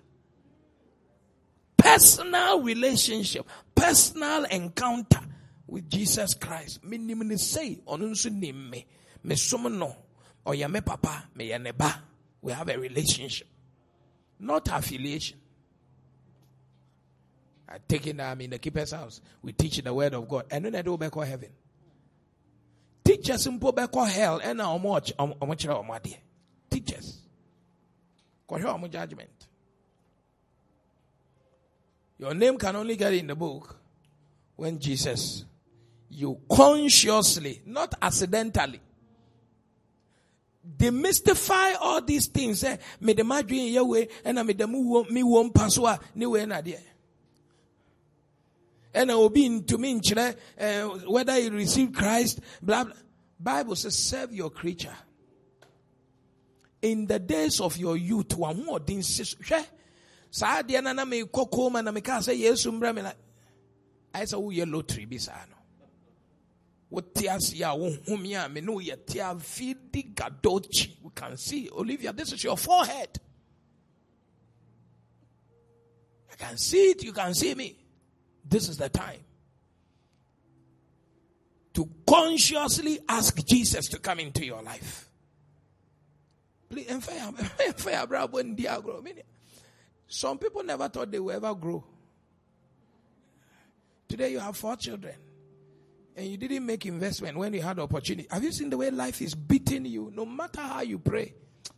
personal relationship personal encounter with Jesus Christ. Ni say nim me. Me papa, me. We have a relationship. Not affiliation. I take it I'm in the keeper's house. We teach the word of God. And then I do back to heaven. Teachers in back to hell and now much watching I watching there teachers. Ɔmo judgment. Your name can only get in the book when Jesus you consciously, not accidentally, demystify all these things. Eh, me the madri yawe and I me the mu me won paswa ni we na there. And I will be into me uh, whether you receive Christ, blah blah. Bible says, serve your creature. In the days of your youth, one more thing says, saa deɛ na na me kɔ kɔma na me ka sɛ yesu mbra me la ayɛ sɛ woyɛ lottery bi saa no wote ase a wohome a me ne woyɛ te a vidi gadochi we can see olivia this is your forehead i can see it you can see me this is the time to consciously ask jesus to come into your life some people never thought they would ever grow today you have four children and you didn't make investment when you had opportunity. Have you seen the way life is beating you? No matter how you pray,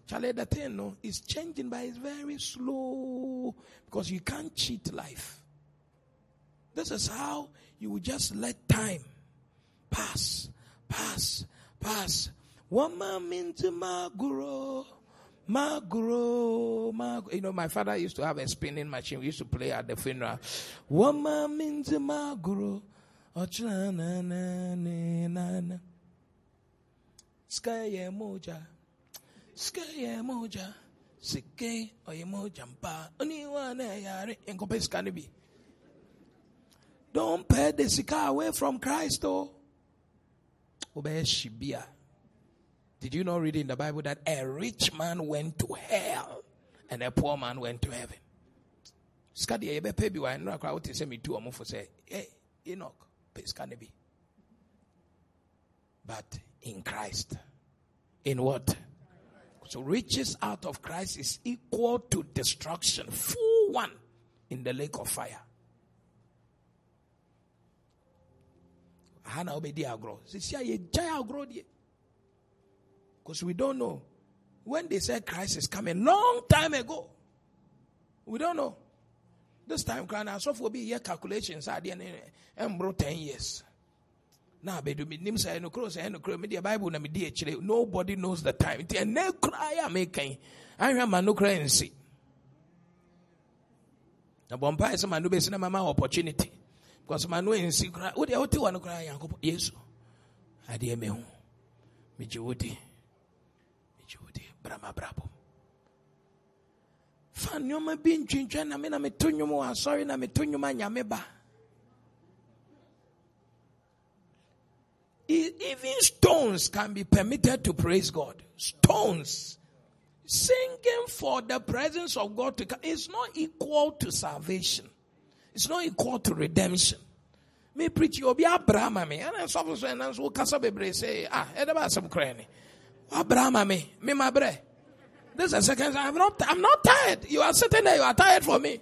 Charlie, the thing no, is changing, but it's very slow because you can't cheat life. This is how you will just let time pass, pass, pass. Into my guru. Magro, magro. You know, my father used to have a spinning machine. We used to play at the funeral. Woman means magro. Ochlananana. Skye moja. Skye moja. Sike oye moja mpa. Oniwane yare. Enkope skanibi. Don't pay the sika away from Christ, oh. Shibia. Did you not read in the Bible that a rich man went to hell and a poor man went to heaven? Skadi ebe pebi wa nra kwa wote se mi tu omo fo say, "Hey, Enoch, Peace can it be? But in Christ. In what? So riches out of Christ is equal to destruction. Full one in the lake of fire. Hana obedi agro. Because we don't know. When they said Christ is coming, long time ago, we don't know. This time, I saw for be year calculations. I didn't embro eh, 10 years. na abedu menim sɛ ɛnokoro sɛ ɛnokoro medeɛ bible na medi akyire nobody knows the time nti ɛnɛ koraa yɛ a mekan ahwɛ ma no nsi na bɔ mpae sɛ ma no bɛsi na mama opportunity because ma no nsi koraa wodeɛ wote wɔ no koraa nyankopɔn yesu. Adeɛ mehu megye wo di megye wo di bramabrabɔ fa nneɔma bi ntwintwɛn na me na meto nnwom wɔ asɔre na meto nnwom anyame ba. Even stones can be permitted to praise God. Stones. Singing for the presence of God to come is not equal to salvation. It's not equal to redemption. Me preach you be Abraham me and so so and so kasa bebre say ah e da ba some krani. Abraham me me my bre. This is a second I'm not I'm not tired. You are sitting there you are tired for me.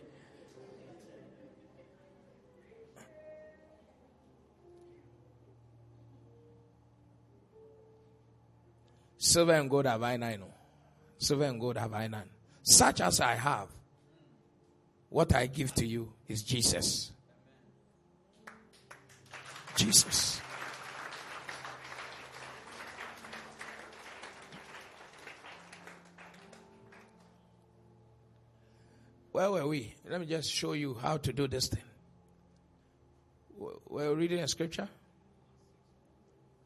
Silver and gold have I none. Silver and gold have I none. Such as I have, what I give to you is Jesus. Jesus. Where were we? Let me just show you how to do this thing. We're reading a scripture.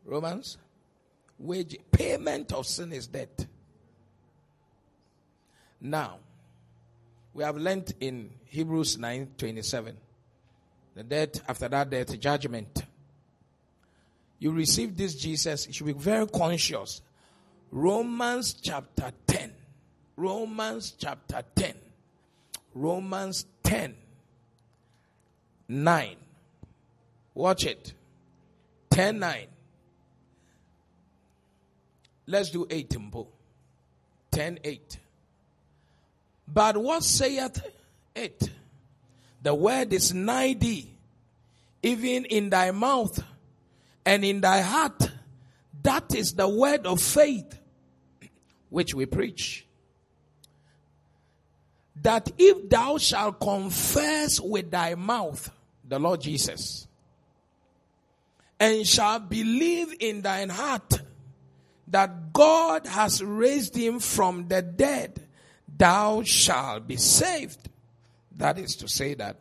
Romans wage payment of sin is debt. Now, we have learnt in Hebrews 9:27 the death after that death judgment. You receive this Jesus, you should be very conscious. Romans chapter 10. Romans chapter 10. Romans 10 9. Watch it. 10 9. Let's do 8 tempo. 10 8. But what saith it? The word is nigh thee, even in thy mouth and in thy heart. That is the word of faith which we preach. That if thou shalt confess with thy mouth the Lord Jesus and shalt believe in thine heart that God has raised him from the dead, thou shalt be saved. That is to say that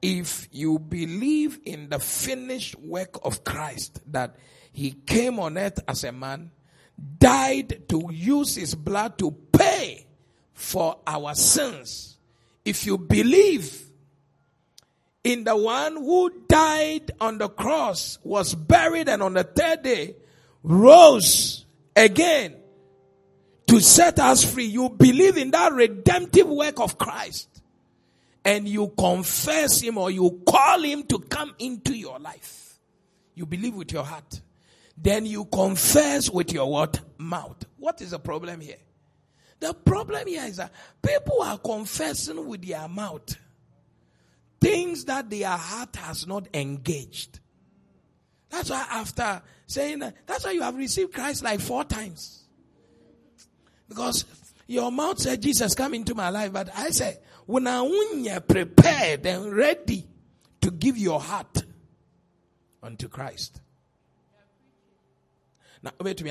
if you believe in the finished work of Christ, that he came on earth as a man, died to use his blood to pay for our sins. If you believe in the one who died on the cross, was buried, and on the third day rose again to set us free. You believe in that redemptive work of Christ and you confess him or you call him to come into your life. You believe with your heart. Then you confess with your what? Mouth. What is the problem here? The problem here is that people are confessing with their mouth things that their heart has not engaged. That's why after saying that, that's why you have received Christ like four times. Because your mouth said, Jesus, come into my life. But I say, when I prepared and ready to give your heart unto Christ. Now, wait to me,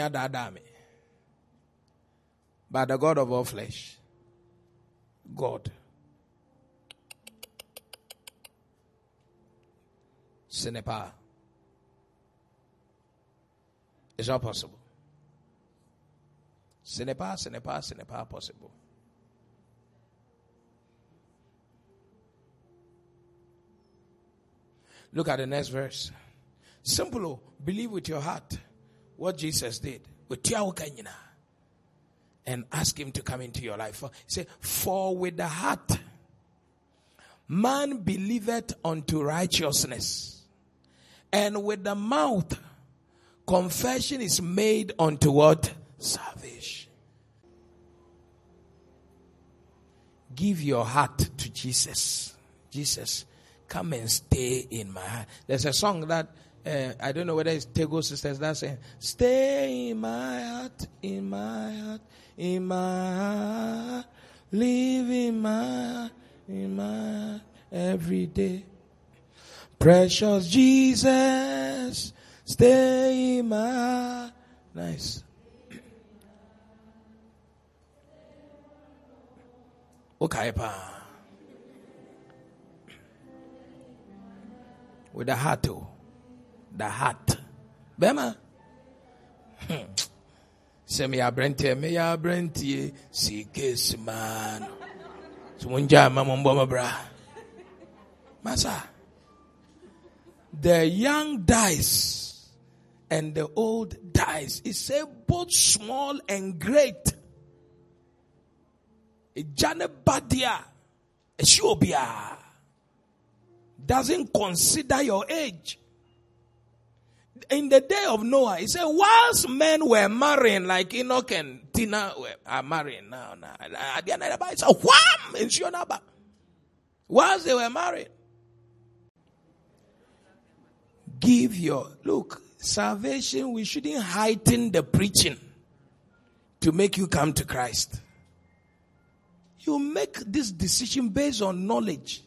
But the God of all flesh, God, ce n'est pas. It's not possible. Ce n'est pas, ce n'est pas, ce n'est pas possible. Look at the next verse. Simple. Believe with your heart what Jesus did. And ask him to come into your life. Say, for with the heart man believeth unto righteousness, and with the mouth confession is made unto what? Salvation. Give your heart to Jesus. Jesus, come and stay in my heart. There's a song that uh, I don't know whether it's Tagoe Sisters that's saying, Stay in my heart, in my heart, in my heart, live in my heart, in my heart every day. Precious Jesus, Stay in my heart. nice. Okay. With the heart, oh. the heart. Bema. Hmm. Sɛ meyɛ aberanteɛ meyɛ aberanteɛ sikes man so mongyaa ma masa the young dies and the old dies it say both small and great ɛgya ne badeɛ a ɛhyɛ doesn't consider your age. In the day of Noah, he said, whilst men were marrying, like Enoch and Tina were, marrying now, now, at the end of the it's a wham! In. Whilst they were married, give your look, salvation, we shouldn't heighten the preaching to make you come to Christ. You make this decision based on knowledge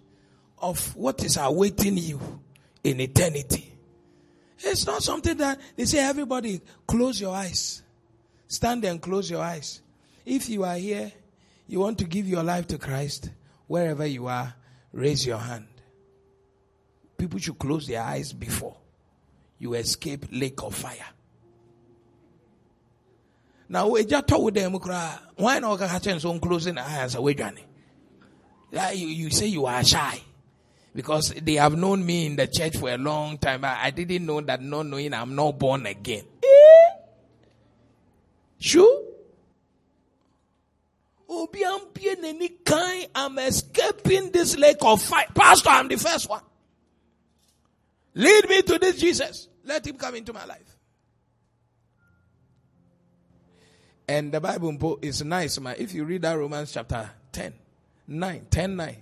of what is awaiting you in eternity. It's not something that they say, everybody, close your eyes. Stand and close your eyes. If you are here, you want to give your life to Christ, wherever you are, raise your hand. People should close their eyes before you escape lake of fire. Now, we just talk with them, why not on closing the eyes away, Johnny? You, you say you are shy because they have known me in the church for a long time. I, I didn't know that not knowing I'm not born again. Eh? Sure? I'm escaping this lake of fire. Pastor, I'm the first one. Lead me to this Jesus. Let him come into my life. And the Bible is nice, man. If you read that Romans chapter 10, 9, 10, 9.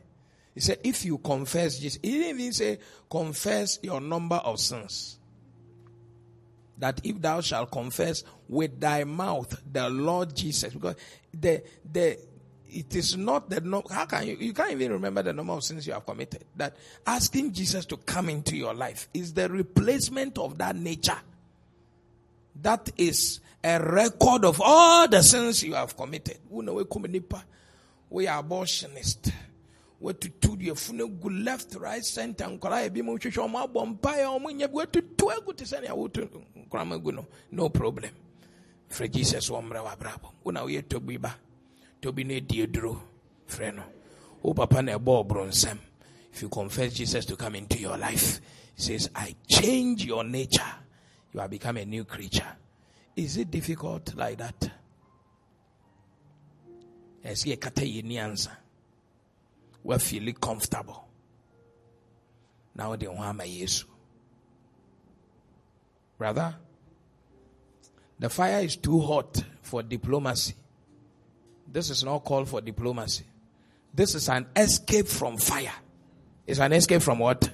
He said, if you confess Jesus, he didn't even say, confess your number of sins. That if thou shalt confess with thy mouth the Lord Jesus, because the, the, it is not the no, how can you, you can't even remember the number of sins you have committed. That asking Jesus to come into your life is the replacement of that nature. That is a record of all the sins you have committed. We are abortionist. Watutu deɛ gu left right center nkwaraa ebi mu hwehwɛ ɔmo abɔ mpaeɛ ɔmo nyɛ bi watutu egu te sɛnea wotu nkorama gu no. No problem. Frɛ jesus wɔ mmerɛ w'abrabɔ wo na woyɛ tobi ba tobi no edi eduro frɛ no. Wo papa na ɛbɔ ɔboro nsɛm if you confess jesus to come into your life he says i change your nature you have become a new creature is it difficult like that kata yɛ ni ansa we're feeling comfortable. Now they want my Jesus. Brother, the fire is too hot for diplomacy. This is not called for diplomacy. This is an escape from fire. It's an escape from what?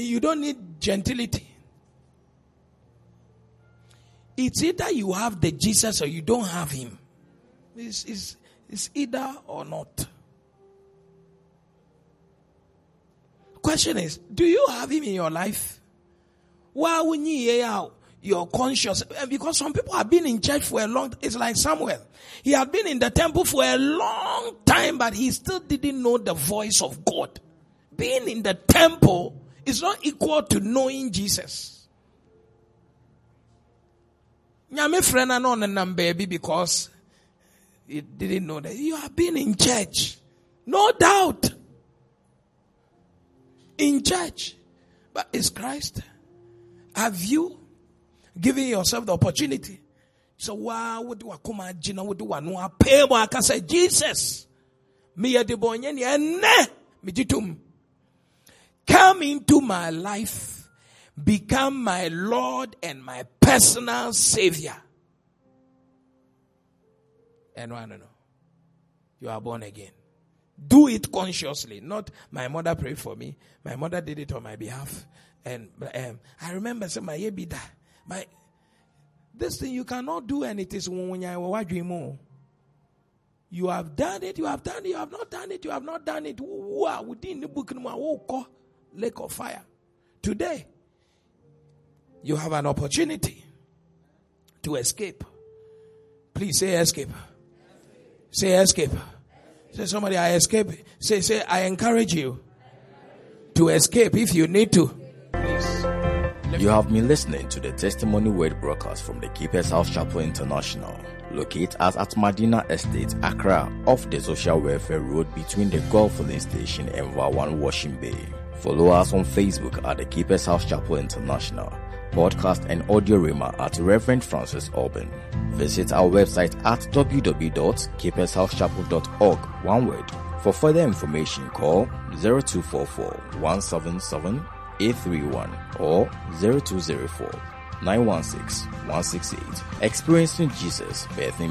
You don't need gentility. It's either you have the Jesus or you don't have him. It's, it's, it's either or not. Question is, do you have him in your life? Why would you out? You're conscious eh, because some people have been in church for a long it's like Samuel. He had been in the temple for a long time, but he still didn't know the voice of God. Being in the temple is not equal to knowing Jesus. Nyame friend na on baby because he didn't know that you have been in church. No doubt. In church. But is Christ? Have you given yourself the opportunity? So why would you come and jina would you no pay I can say Jesus. Me ya de bonye ni ene me jitum. Come into my life become my Lord and my personal Savior. And I don't know. You are born again. Do it consciously. Not my mother prayed for me. My mother did it on my behalf. And um, I remember saying, my that. My this thing you cannot do and it is you have done it, you have done it, you have not done it, you have not done it. Within the book lake of fire? Today, you have an opportunity to escape. Please say escape. Say escape. Say somebody, I escape. Say, say, I encourage you to escape if you need to. You have been listening to the Testimony Word broadcast from the Keepers House Chapel International, located at Atmadina Estate, Accra, off the Social Welfare Road between the Gulf Filling Station and Vawan Washing Bay. Follow us on Facebook at the Keepers House Chapel International, podcast and audio rima at Reverend Francis Alban. Visit our website at www.keepershousechapel.org, one word. For further information, call 0244 177 831 or 0204 916 168. Experiencing Jesus, birthing